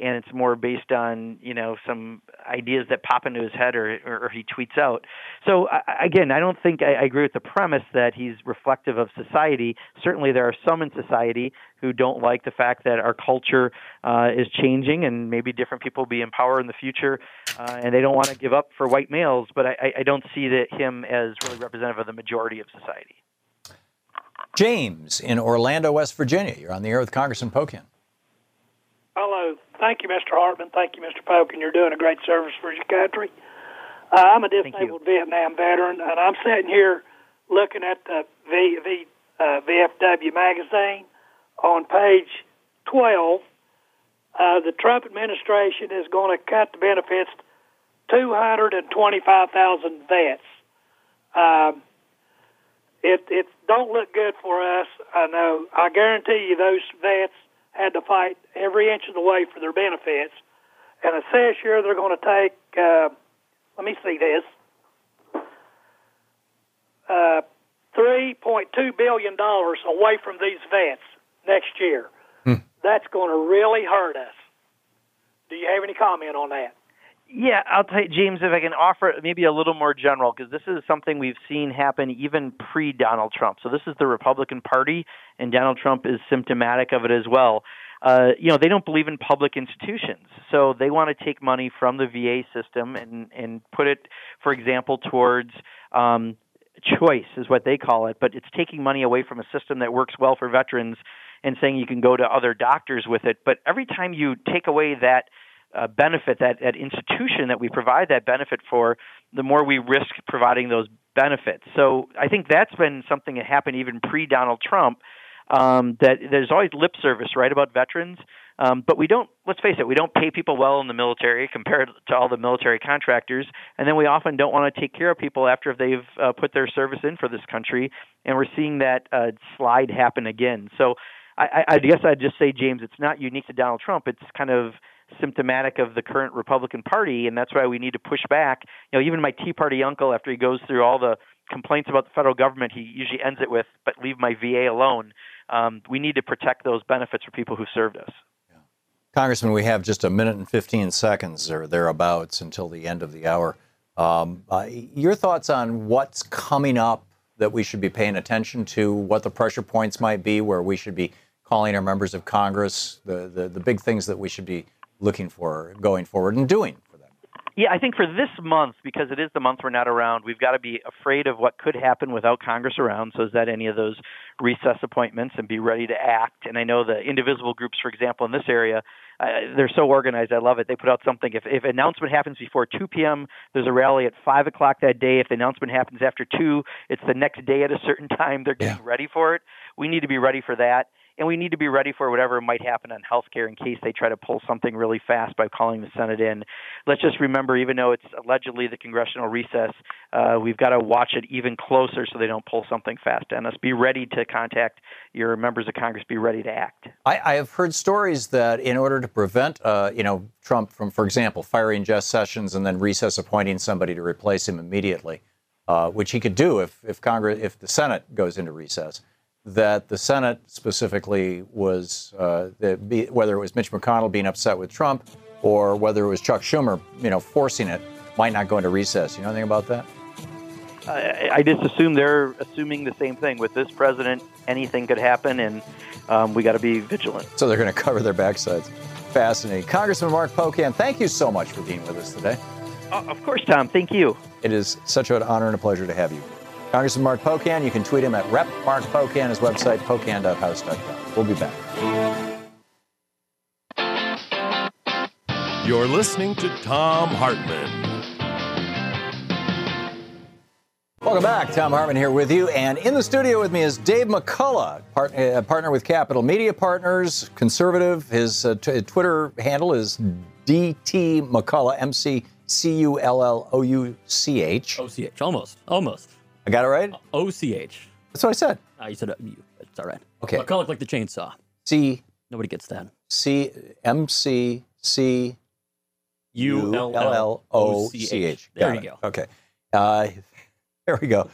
and it's more based on you know some ideas that pop into his head or, or, or he tweets out. So I, again, I don't think I, I agree with the premise that he's reflective of society. Certainly, there are some in society who don't like the fact that our culture uh, is changing and maybe different people will be in power in the future, uh, and they don't want to give up for white males. But I, I don't see that him as really representative of the majority of society. James in Orlando, West Virginia. You're on the air with Congressman Pocan. Hello. Thank you, Mr. Hartmann. Thank you, Mr. Polk, and you're doing a great service for your country. Uh, I'm a disabled Vietnam veteran, and I'm sitting here looking at the v, v, uh, VFW magazine on page 12. Uh, the Trump administration is going to cut the benefits 225,000 vets. Um, it it don't look good for us. I know. I guarantee you, those vets had to fight every inch of the way for their benefits. And it says here they're going to take, uh, let me see this, uh, $3.2 billion away from these vets next year. Hmm. That's going to really hurt us. Do you have any comment on that? Yeah, I'll tell you, James, if I can offer maybe a little more general, because this is something we've seen happen even pre Donald Trump. So this is the Republican Party, and Donald Trump is symptomatic of it as well. Uh, you know, they don't believe in public institutions, so they want to take money from the VA system and and put it, for example, towards um, choice is what they call it, but it's taking money away from a system that works well for veterans and saying you can go to other doctors with it. But every time you take away that uh, benefit, that, that institution that we provide that benefit for, the more we risk providing those benefits. So I think that's been something that happened even pre Donald Trump. Um, that there's always lip service, right, about veterans. Um, but we don't, let's face it, we don't pay people well in the military compared to all the military contractors. And then we often don't want to take care of people after they've uh, put their service in for this country. And we're seeing that uh, slide happen again. So I, I guess I'd just say, James, it's not unique to Donald Trump. It's kind of symptomatic of the current Republican Party, and that's why we need to push back. You know, even my Tea Party uncle, after he goes through all the complaints about the federal government, he usually ends it with, "But leave my VA alone." Um, we need to protect those benefits for people who served us. Congressman, we have just a minute and 15 seconds or thereabouts until the end of the hour. Um, uh, your thoughts on what's coming up that we should be paying attention to, what the pressure points might be, where we should be calling our members of Congress, the, the, the big things that we should be looking for going forward and doing for them? Yeah, I think for this month, because it is the month we're not around, we've got to be afraid of what could happen without Congress around. So, is that any of those recess appointments and be ready to act? And I know the indivisible groups, for example, in this area, uh, they're so organized. I love it. They put out something. If, if announcement happens before 2 p.m., there's a rally at 5 o'clock that day. If the announcement happens after 2, it's the next day at a certain time. They're getting yeah. ready for it. We need to be ready for that and we need to be ready for whatever might happen on healthcare in case they try to pull something really fast by calling the Senate in. Let's just remember, even though it's allegedly the congressional recess, uh, we've got to watch it even closer so they don't pull something fast on us. Be ready to contact your members of Congress. Be ready to act. I, I have heard stories that in order to prevent, uh, you know, Trump from, for example, firing Jeff Sessions and then recess appointing somebody to replace him immediately, uh, which he could do if, if Congress, if the Senate goes into recess that the Senate specifically was, uh, be, whether it was Mitch McConnell being upset with Trump or whether it was Chuck Schumer, you know, forcing it, might not go into recess. You know anything about that? I, I just assume they're assuming the same thing. With this president, anything could happen, and um, we got to be vigilant. So they're going to cover their backsides. Fascinating. Congressman Mark Pocan, thank you so much for being with us today. Uh, of course, Thom. Thank you. It is such an honor and a pleasure to have you. Congressman Mark Pocan, you can tweet him at Rep Mark Pocan, his website, pocan.house.com. We'll be back. You're listening to Thom Hartmann. Welcome back. Thom Hartmann here with you. And in the studio with me is Dave McCulloch, part, uh, partner with Capital Media Partners, conservative. His uh, t- Twitter handle is DT McCulloch, M C C U L L O U C H. O C H, almost. Almost. I got it right? O C H. That's what I said. Uh, you said uh, you. It's all right. Okay. McCulloch like the chainsaw. C. Nobody gets that. C M C C U L L O C H. There you go. Okay. Uh, there we go.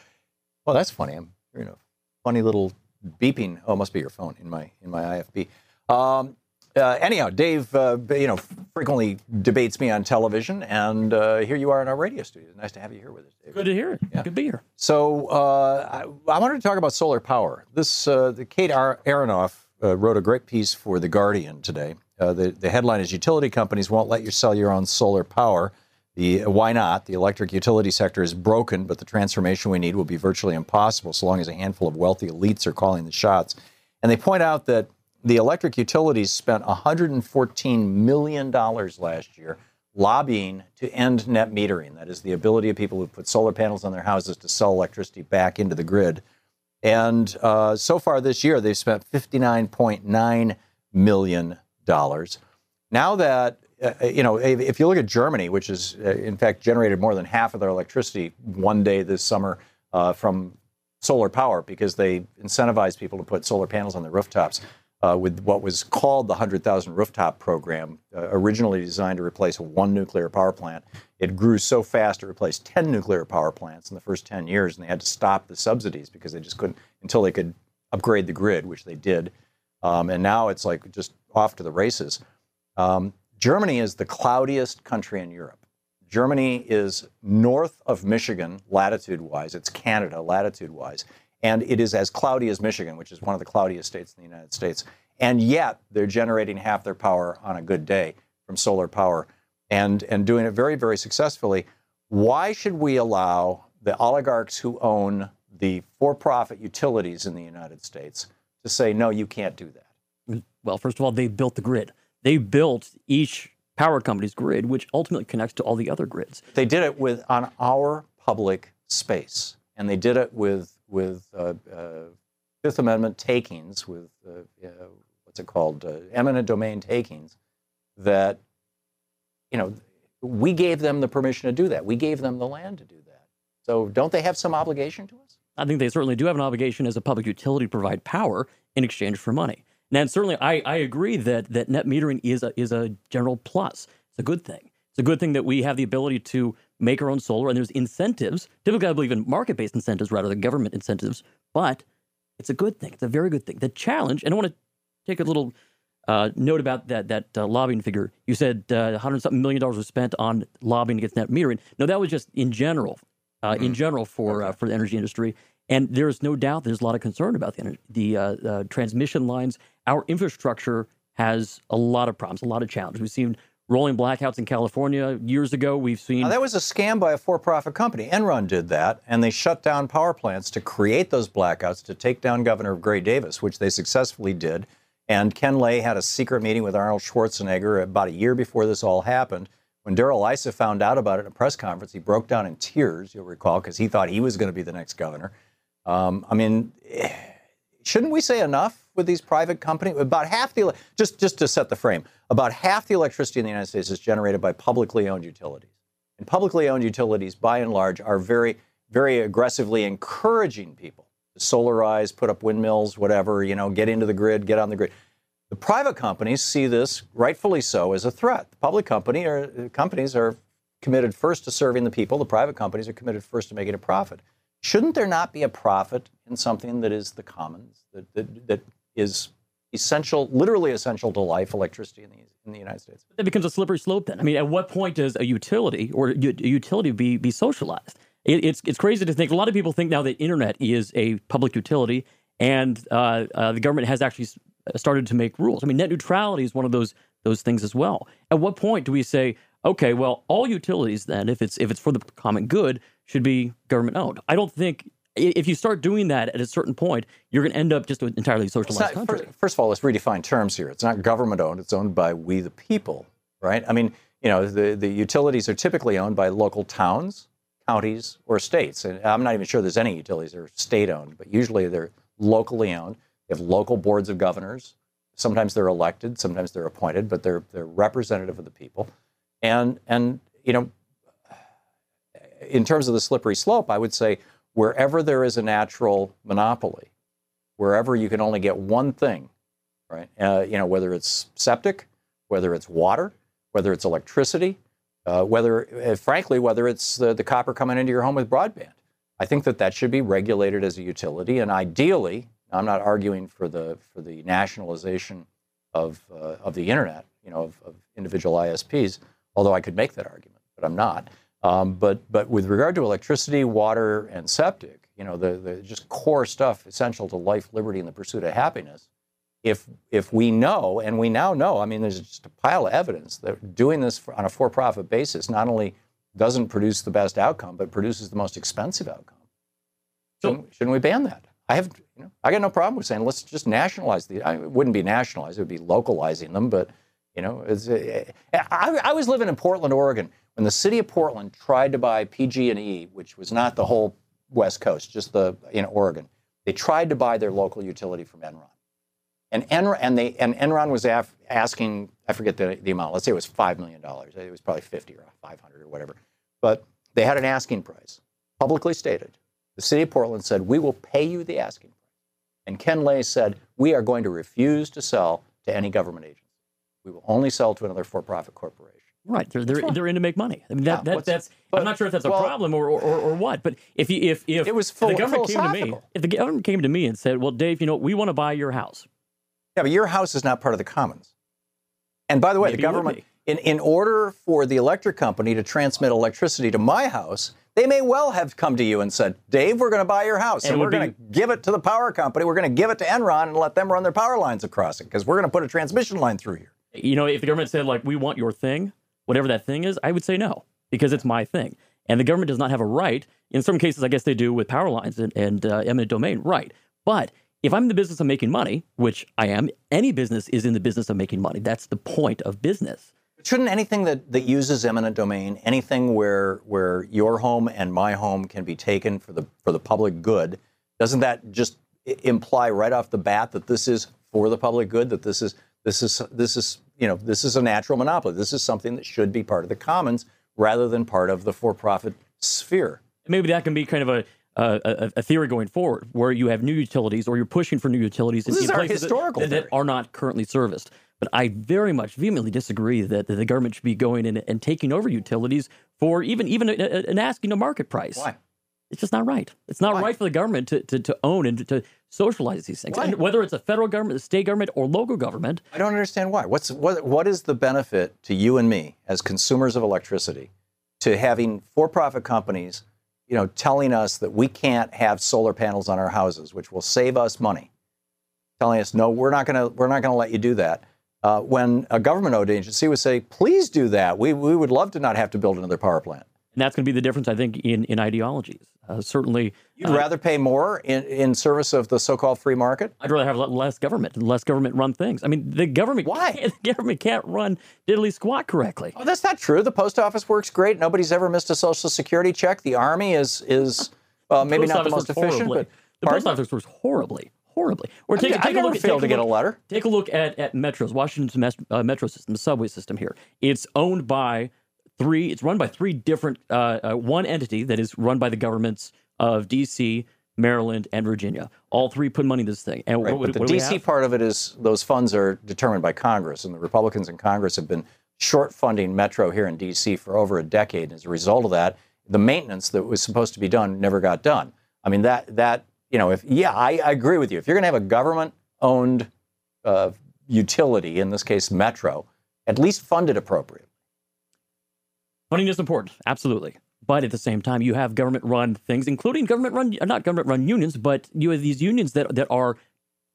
Well, that's funny. I'm hearing a funny little beeping. Oh, it must be your phone in my in my IFB. Um, uh, anyhow, Dave, uh, you know, frequently debates me on television, and uh, here you are in our radio studio. Nice to have you here with us. Dave. Good to hear it. Good to be here. So uh, I, I, wanted to talk about solar power. This, uh, the Kate Ar- Aronoff uh, wrote a great piece for the Guardian today. the the headline is "Utility companies won't let you sell your own solar power." The why not? The electric utility sector is broken, but the transformation we need will be virtually impossible so long as a handful of wealthy elites are calling the shots. And they point out that the electric utilities spent $114 million last year lobbying to end net metering. That is the ability of people who put solar panels on their houses to sell electricity back into the grid. And uh, so far this year, they've spent $59.9 million. Now that, uh, you know, if you look at Germany, which has, uh, in fact, generated more than half of their electricity one day this summer uh, from solar power because they incentivize people to put solar panels on their rooftops uh, with what was called the 100,000 rooftop program, uh, originally designed to replace one nuclear power plant. It grew so fast it replaced 10 nuclear power plants in the first 10 years, and they had to stop the subsidies because they just couldn't until they could upgrade the grid, which they did. Um, and now it's like just off to the races. Um, Germany is the cloudiest country in Europe. Germany is north of Michigan latitude wise, it's Canada latitude wise and it is as cloudy as Michigan, which is one of the cloudiest states in the United States. And yet they're generating half their power on a good day from solar power and, and doing it very, very successfully. Why should we allow the oligarchs who own the for profit utilities in the United States to say, no, you can't do that? Well, first of all, they built the grid. They built each power company's grid, which ultimately connects to all the other grids. They did it with on our public space, and they did it with with uh, uh, Fifth Amendment takings, with uh, what's it called, eminent domain takings, that you know we gave them the permission to do that. We gave them the land to do that. So don't they have some obligation to us? I think they certainly do have an obligation as a public utility to provide power in exchange for money. And certainly, I, I agree that that net metering is a is a general plus. It's a good thing. It's a good thing that we have the ability to make our own solar, and there's incentives. Typically, I believe in market based incentives rather than government incentives, but it's a good thing. It's a very good thing. The challenge, and I want to take a little uh, note about that that uh, lobbying figure. You said uh, hundred something million dollars was spent on lobbying against net metering. No, that was just in general, mm. in general for uh, okay. for the energy industry. And there's no doubt there's a lot of concern about the the uh, transmission lines. Our infrastructure has a lot of problems, a lot of challenges. We've seen rolling blackouts in California years ago. We've seen now, that was a scam by a for-profit company. Enron did that, and they shut down power plants to create those blackouts to take down Governor Gray Davis, which they successfully did. And Ken Lay had a secret meeting with Arnold Schwarzenegger about a year before this all happened. When Darrell Issa found out about it at a press conference, he broke down in tears. You'll recall because he thought he was going to be the next governor. Um, I mean, shouldn't we say enough? With these private companies? About half the just just to set the frame, about half the electricity in the United States is generated by publicly owned utilities. And publicly owned utilities, by and large, are very very aggressively encouraging people to solarize, put up windmills, whatever, you know, get into the grid, get on the grid. The private companies see this, rightfully so, as a threat. The public company or companies are committed first to serving the people. The private companies are committed first to making a profit. Shouldn't there not be a profit in something that is the commons, that, that, that is essential, literally essential to life, electricity in the, in the United States. That becomes a slippery slope then. I mean, at what point does a utility or a utility be, be socialized? It, it's, it's crazy to think. A lot of people think now that internet is a public utility and uh, uh, the government has actually started to make rules. I mean, net neutrality is one of those those things as well. At what point do we say, okay, well, all utilities then, if it's if it's for the common good, should be government owned? I don't think if you start doing that at a certain point, you're going to end up just an entirely socialized not, country. First, first, of all, let's redefine terms here. It's not government owned; it's owned by we the people, right? I mean, you know, the the utilities are typically owned by local towns, counties, or states. And I'm not even sure there's any utilities that are state owned, but usually they're locally owned. They have local boards of governors. Sometimes they're elected, sometimes they're appointed, but they're they're representative of the people. And and you know, in terms of the slippery slope, I would say wherever there is a natural monopoly, wherever you can only get one thing, right? Uh, you know, whether it's septic, whether it's water, whether it's electricity, uh, whether, uh, frankly, whether it's the, the copper coming into your home with broadband. I think that that should be regulated as a utility, and ideally, I'm not arguing for the for the nationalization of uh, of the internet, you know, of, of, individual ISPs. Although I could make that argument, but I'm not. Um, but but with regard to electricity, water, and septic, you know, the the just core stuff essential to life, liberty, and the pursuit of happiness. If if we know, and we now know, I mean, there's just a pile of evidence that doing this for, on a for-profit basis not only doesn't produce the best outcome, but produces the most expensive outcome. Shouldn't, shouldn't we ban that? I have, you know, I got no problem with saying let's just nationalize the. it wouldn't be nationalized; it would be localizing them. But you know, it's, uh, I, I was living in Portland, Oregon, when the city of Portland tried to buy PG&E, which was not the whole West Coast, just the in Oregon. They tried to buy their local utility from Enron, and Enron and they and Enron was af, asking, I forget the, the amount. Let's say it was five million dollars. It was probably fifty or five hundred or whatever. But they had an asking price, publicly stated. The city of Portland said, We will pay you the asking price. And Ken Lay said, We are going to refuse to sell to any government agency. We will only sell to another for profit corporation. Right, they're they're, they're in to make money. I mean that, yeah, that that's. But, I'm not sure if that's a problem or, or, or, what. But if you, if if it was full, the government came to me, if the government came to me and said, "Well, Dave, you know, we want to buy your house," yeah, but your house is not part of the commons. And by the way, Maybe the government, in in order for the electric company to transmit electricity to my house, they may well have come to you and said, Dave, we're going to buy your house and, and we're going to give it to the power company. We're going to give it to Enron and let them run their power lines across it because we're going to put a transmission line through here. You know, if the government said, like, we want your thing, whatever that thing is, I would say no because it's my thing. And the government does not have a right. In some cases, I guess they do with power lines and, and uh, eminent domain, right. But if I'm in the business of making money, which I am, any business is in the business of making money. That's the point of business shouldn't anything that, that uses eminent domain, anything where where your home and my home can be taken for the for the public good, doesn't that just imply right off the bat that this is for the public good? That this is this is this is you know this is a natural monopoly. This is something that should be part of the commons rather than part of the for-profit sphere. Maybe that can be kind of a a, a, theory going forward where you have new utilities or you're pushing for new utilities in, in places that, that, are not currently serviced. But I very much vehemently disagree that, that the government should be going in and taking over utilities for even even an asking a market price. Why? It's just not right. It's not Why? right for the government to, to, to own and to, socialize these things. Why? And whether it's a federal government, a state government, or local government. I don't understand why. What's what what is the benefit to you and me as consumers of electricity to having for-profit companies, you know, telling us that we can't have solar panels on our houses, which will save us money? Telling us, no, we're not gonna we're not gonna let you do that uh, when a government-owned agency would say, "Please do that. We we would love to not have to build another power plant." And that's going to be the difference, I think, in in ideologies. Uh, certainly, you'd uh, rather pay more in, in service of the so-called free market. I'd rather have less government, less government-run things. I mean, the government why the government can't run diddly squat correctly. Oh, that's not true. The post office works great. Nobody's ever missed a social security check. The army is is uh, maybe not the most efficient, horribly. but the post office works horribly horribly. Or take, I, take I a look. Failed to get a letter. Take a look at at metros, Washington's uh, metro system, the subway system here. It's owned by three. It's run by three different. Uh, uh, one entity that is run by the governments of D.C., Maryland, and Virginia. All three put money in this thing. And right, what, but what the D.C. part of it is those funds are determined by Congress, and the Republicans in Congress have been short funding Metro here in D.C. for over a decade. And as a result of that, the maintenance that was supposed to be done never got done. I mean that that you know, if yeah, I, I agree with you. If you're going to have a government-owned uh, utility, in this case Metro, at least fund it appropriately. Funding is important, absolutely. But at the same time, you have government-run things, including government-run, uh, not government-run unions, but you have these unions that that are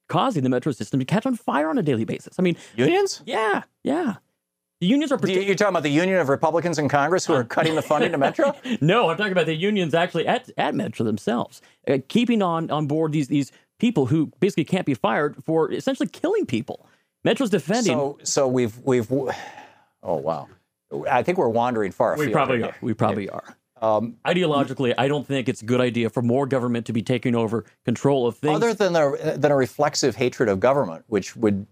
causing the metro system to catch on fire on a daily basis. I mean, unions? Yeah, yeah. The unions are. You- You're talking about the Union of Republicans in Congress who are cutting the funding to Metro? You're talking about the Union of Republicans in Congress who are cutting the funding to Metro? no, I'm talking about the unions actually at, at Metro themselves, uh, keeping on on board these these people who basically can't be fired for essentially killing people. Metro's defending. So, so we've we've. Oh wow, I think we're wandering far we probably are. We probably are. Um, Ideologically, I don't think it's a good idea for more government to be taking over control of things. Other than a, than a reflexive hatred of government, which would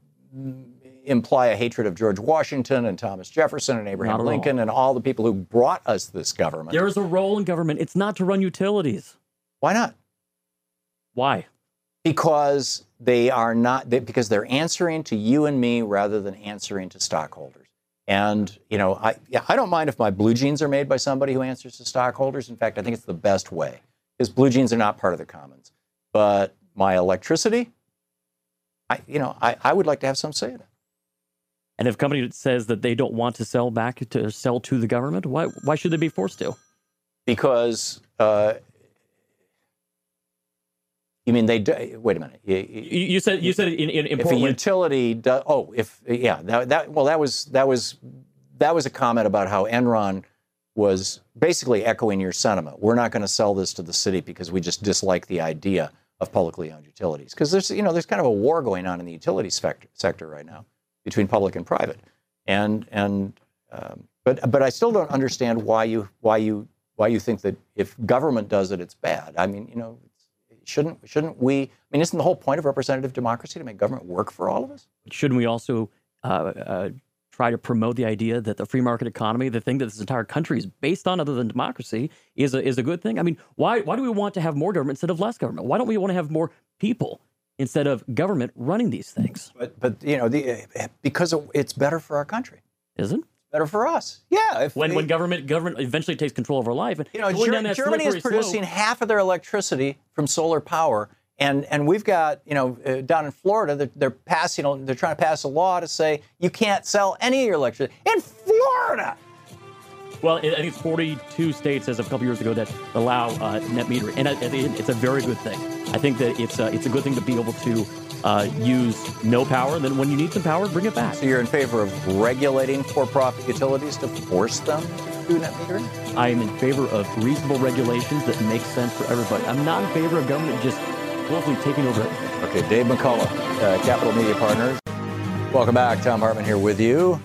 imply a hatred of George Washington and Thomas Jefferson and Abraham at all. Lincoln and all the people who brought us this government. there is a role in government. It's not to run utilities. Why not? Why? Because they are not they, because they're answering to you and me rather than answering to stockholders. And you know, I yeah, I don't mind if my blue jeans are made by somebody who answers to stockholders. In fact, I think it's the best way because blue jeans are not part of the commons. But my electricity, I you know, I, I would like to have some say in it. And if a company says that they don't want to sell back to sell to the government, why why should they be forced to? because uh, you mean they do, wait a minute. You, You, you said you said in in, in if a utility do, oh if yeah that, that well that was that was that was a comment about how Enron was basically echoing your sentiment. We're not going to sell this to the city because we just dislike the idea of publicly owned utilities because there's you know there's kind of a war going on in the utility sector sector right now between public and private and and um, but but I still don't understand why you why you why you think that if government does it it's bad. I mean you know shouldn't shouldn't we? I mean isn't the whole point of representative democracy to make government work for all of us? shouldn't we also uh, uh, try to promote the idea that the free market economy, the thing that this entire country is based on, other than democracy, is a, is a good thing? I mean, why why do we want to have more government instead of less government? Why don't we want to have more people instead of government running these things? But but you know the because it's better for our country. Is it? Better for us. Yeah. If when when government government eventually takes control of our life, and you know, Ger- Germany is slippery slope- producing half of their electricity from solar power, and and we've got you know uh, down in Florida they're, they're passing they're trying to pass a law to say you can't sell any of your electricity in Florida. Well, I think it's 42 states as of a couple years ago that allow uh, net metering, and think it's a very good thing. I think that it's a, it's a good thing to be able to uh, use no power, and then when you need some power, bring it back. So you're in favor of regulating for-profit utilities to force them to do net metering? I am in favor of reasonable regulations that make sense for everybody. I'm not in favor of government just willfully taking over. Okay, Dave McCulloch, uh, Capital Media Partners. Welcome back. Thom Hartmann here with you.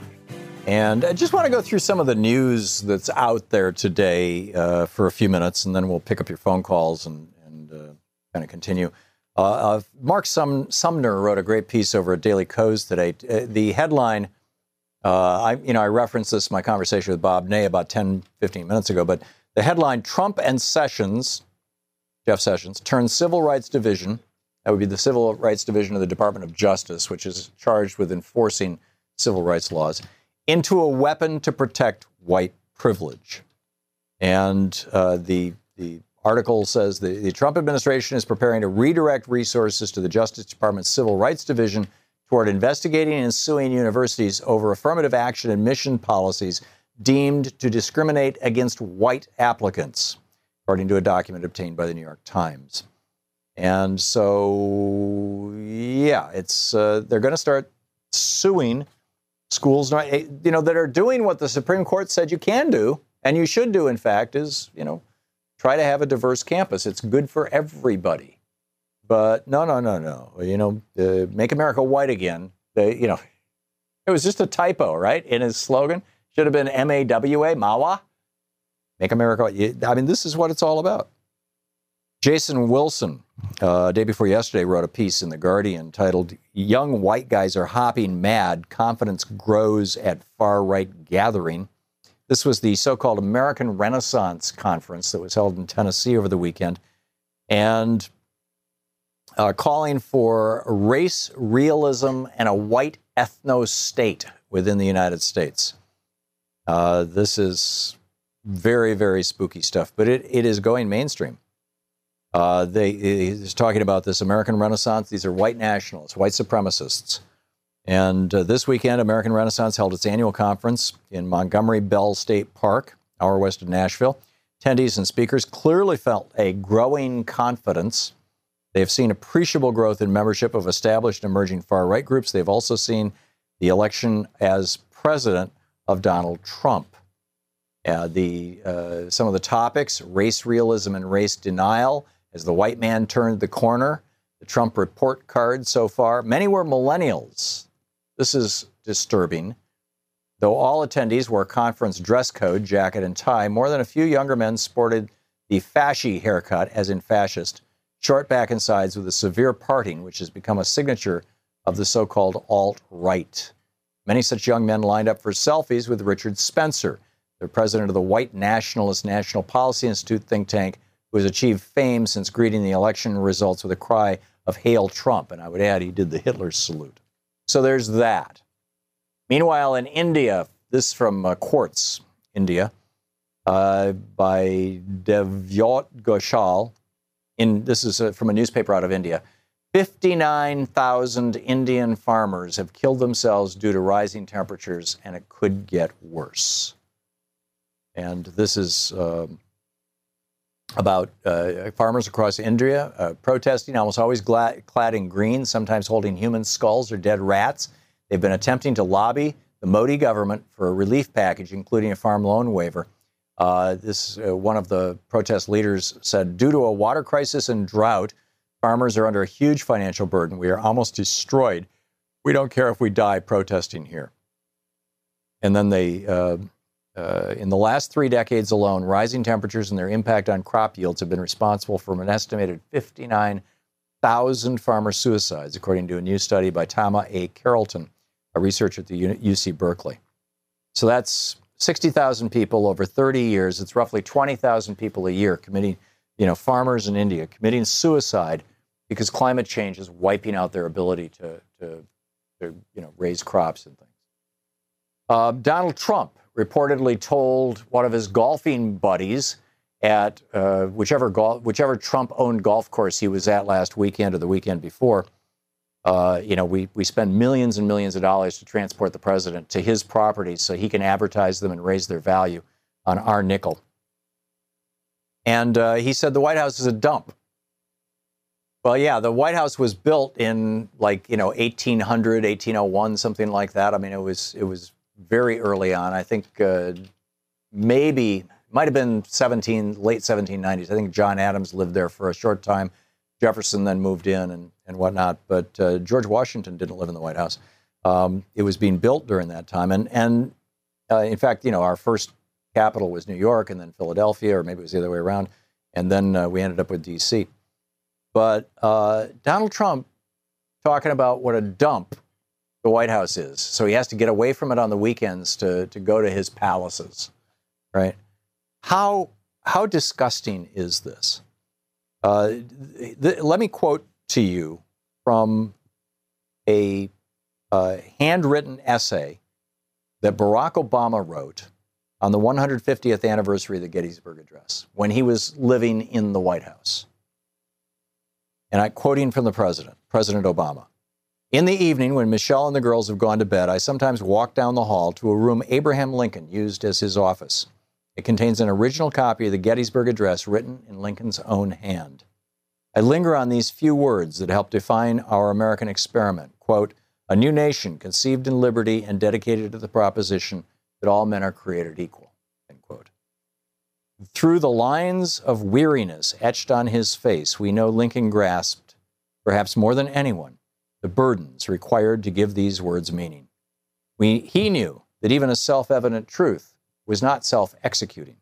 And I just want to go through some of the news that's out there today uh, for a few minutes, and then we'll pick up your phone calls and, and uh, kind of continue. Uh, uh, Mark Sum- Sumner wrote a great piece over at Daily Kos today. Uh, the headline, uh, I, you know, I referenced this in my conversation with Bob Ney about 10, 15 minutes ago, but the headline Trump and Sessions, Jeff Sessions, turn Civil Rights Division, that would be the Civil Rights Division of the Department of Justice, which is charged with enforcing civil rights laws, into a weapon to protect white privilege. And uh, the, the article says the, the Trump administration is preparing to redirect resources to the Justice Department's Civil Rights Division toward investigating and suing universities over affirmative action admission policies deemed to discriminate against white applicants, according to a document obtained by the New York Times. And so, yeah, it's uh, they're going to start suing schools, you know, that are doing what the Supreme Court said you can do, and you should do. In fact, is you know, try to have a diverse campus. It's good for everybody. But no, no, no, no. You know, uh, make America white again. They, you know, it was just a typo, right? In his slogan, should have been M A W A, Mawa. Make America. I mean, this is what it's all about. Jason Wilson, uh, day before yesterday, wrote a piece in The Guardian titled Young White Guys Are Hopping Mad, Confidence Grows at Far Right Gathering. This was the so called American Renaissance Conference that was held in Tennessee over the weekend. And uh, calling for race realism and a white ethno state within the United States. Uh, this is very, very spooky stuff, but it, it is going mainstream. Uh, they he's talking about this American Renaissance. These are white nationalists, white supremacists. And uh, this weekend, American Renaissance held its annual conference in Montgomery Bell State Park, hour west of Nashville. Attendees and speakers clearly felt a growing confidence. They've seen appreciable growth in membership of established and emerging far right groups. They've also seen the election as president of Donald Trump. Uh, the, uh, some of the topics race realism and race denial as the white man turned the corner, the Trump report card so far. Many were millennials. This is disturbing. Though all attendees wore conference dress code, jacket, and tie, more than a few younger men sported the fashy haircut, as in fascist, short back and sides with a severe parting, which has become a signature of the so called alt right. Many such young men lined up for selfies with Richard Spencer, the president of the White Nationalist National Policy Institute think tank, who has achieved fame since greeting the election results with a cry of Hail Trump. And I would add, he did the Hitler salute. So there's that. Meanwhile, in India, this from uh, Quartz, India, uh, by Devjyot Ghoshal. In, this is uh, from a newspaper out of India. 59,000 Indian farmers have killed themselves due to rising temperatures, and it could get worse. And this is um, about uh, farmers across India uh, protesting, almost always clad in green, sometimes holding human skulls or dead rats. They've been attempting to lobby the Modi government for a relief package, including a farm loan waiver. Uh, this uh, one of the protest leaders said, due to a water crisis and drought, farmers are under a huge financial burden. We are almost destroyed. We don't care if we die protesting here. And then they uh, in the last three decades alone, rising temperatures and their impact on crop yields have been responsible for an estimated 59,000 farmer suicides, according to a new study by Tamma A. Carleton, a researcher at the UC Berkeley. So that's 60,000 people over 30 years. It's roughly 20,000 people a year committing, you know, farmers in India committing suicide because climate change is wiping out their ability to, to, to you know, raise crops and things. Uh, Donald Trump reportedly told one of his golfing buddies at uh, whichever whichever Trump-owned golf course he was at last weekend or the weekend before. Uh, you know, we, we spend millions and millions of dollars to transport the president to his properties so he can advertise them and raise their value on our nickel. And uh, he said the White House is a dump. Well, yeah, the White House was built in like, you know, 1800, 1801, something like that. I mean, it was, it was very early on. I think uh, maybe might have been 17 late 1790s. I think John Adams lived there for a short time. Jefferson then moved in and, and whatnot, but uh, George Washington didn't live in the White House. Um, it was being built during that time, and and uh, in fact, you know, our first capital was New York, and then Philadelphia, or maybe it was the other way around, and then uh, we ended up with D.C. But uh, Donald Trump talking about what a dump the White House is. So he has to get away from it on the weekends to, to go to his palaces, right? How, how disgusting is this? Uh, th- let me quote to you from a uh, handwritten essay that Barack Obama wrote on the 150th anniversary of the Gettysburg Address when he was living in the White House. And I'm quoting from the president, President Obama. In the evening, when Michelle and the girls have gone to bed, I sometimes walk down the hall to a room Abraham Lincoln used as his office. It contains an original copy of the Gettysburg Address written in Lincoln's own hand. I linger on these few words that help define our American experiment. Quote, a new nation conceived in liberty and dedicated to the proposition that all men are created equal. End quote. Through the lines of weariness etched on his face, we know Lincoln grasped, perhaps more than anyone, the burdens required to give these words meaning. We, he knew that even a self evident truth was not self executing.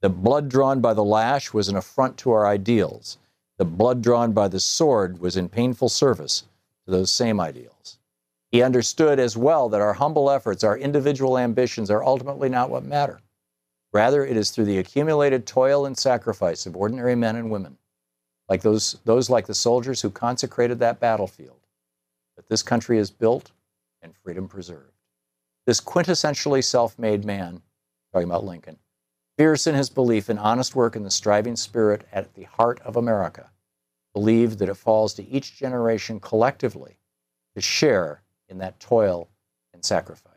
The blood drawn by the lash was an affront to our ideals. The blood drawn by the sword was in painful service to those same ideals. He understood as well that our humble efforts, our individual ambitions, are ultimately not what matter. Rather, it is through the accumulated toil and sacrifice of ordinary men and women, like those, those like the soldiers who consecrated that battlefield, that this country is built and freedom preserved. This quintessentially self made man, talking about Lincoln, fierce in his belief in honest work and the striving spirit at the heart of America, believed that it falls to each generation collectively to share in that toil and sacrifice.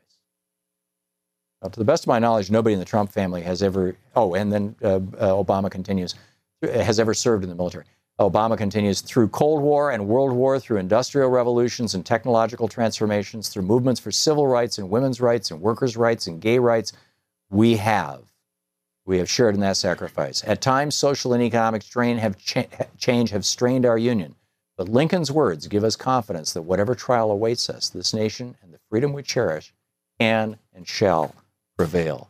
Now, to the best of my knowledge, nobody in the Trump family has ever, oh, and then uh, uh, Obama continues, has ever served in the military. Obama continues through Cold War and World War, through industrial revolutions and technological transformations, through movements for civil rights and women's rights and workers' rights and gay rights. We have. We have shared in that sacrifice. At times, social and economic strain have cha- change have strained our union. But Lincoln's words give us confidence that whatever trial awaits us, this nation and the freedom we cherish can and shall prevail.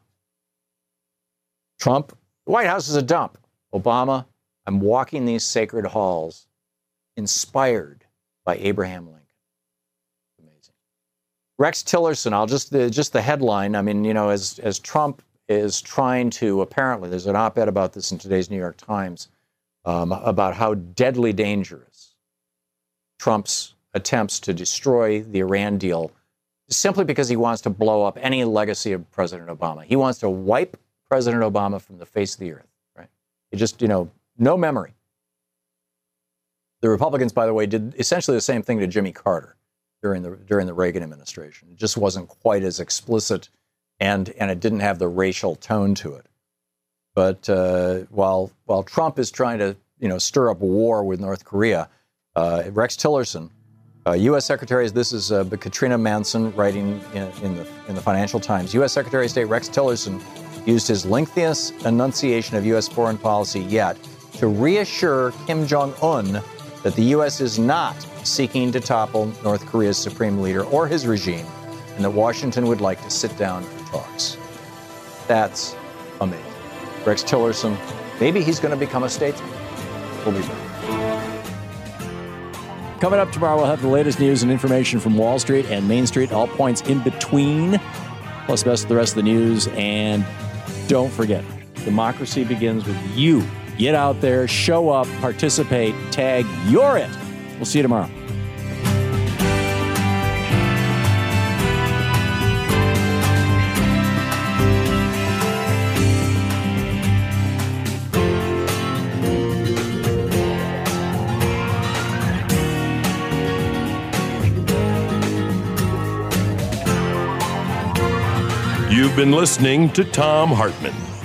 Trump, the White House is a dump. Obama, I'm walking these sacred halls inspired by Abraham Lincoln. Amazing. Rex Tillerson, I'll just the, just the headline. I mean, you know, as as Trump is trying to apparently, there's an op-ed about this in today's New York Times um, about how deadly dangerous Trump's attempts to destroy the Iran deal simply because he wants to blow up any legacy of President Obama. He wants to wipe President Obama from the face of the earth, right? He just, you know, no memory. The Republicans, by the way, did essentially the same thing to Jimmy Carter during the during the Reagan administration. It just wasn't quite as explicit, and and it didn't have the racial tone to it. But uh, while while Trump is trying to you know stir up war with North Korea, uh, Rex Tillerson, uh, U.S. Secretary, this is uh, Katrina Manson writing in, in, the in the Financial Times. U.S. Secretary of State Rex Tillerson used his lengthiest enunciation of U.S. foreign policy yet to reassure Kim Jong un that the U.S. is not seeking to topple North Korea's supreme leader or his regime, and that Washington would like to sit down for talks. That's amazing. Rex Tillerson, maybe he's going to become a statesman. We'll be back. Coming up tomorrow, we'll have the latest news and information from Wall Street and Main Street, all points in between, plus best of the rest of the news. And don't forget, democracy begins with you. Get out there, show up, participate, tag, you're it. We'll see you tomorrow. You've been listening to Thom Hartmann.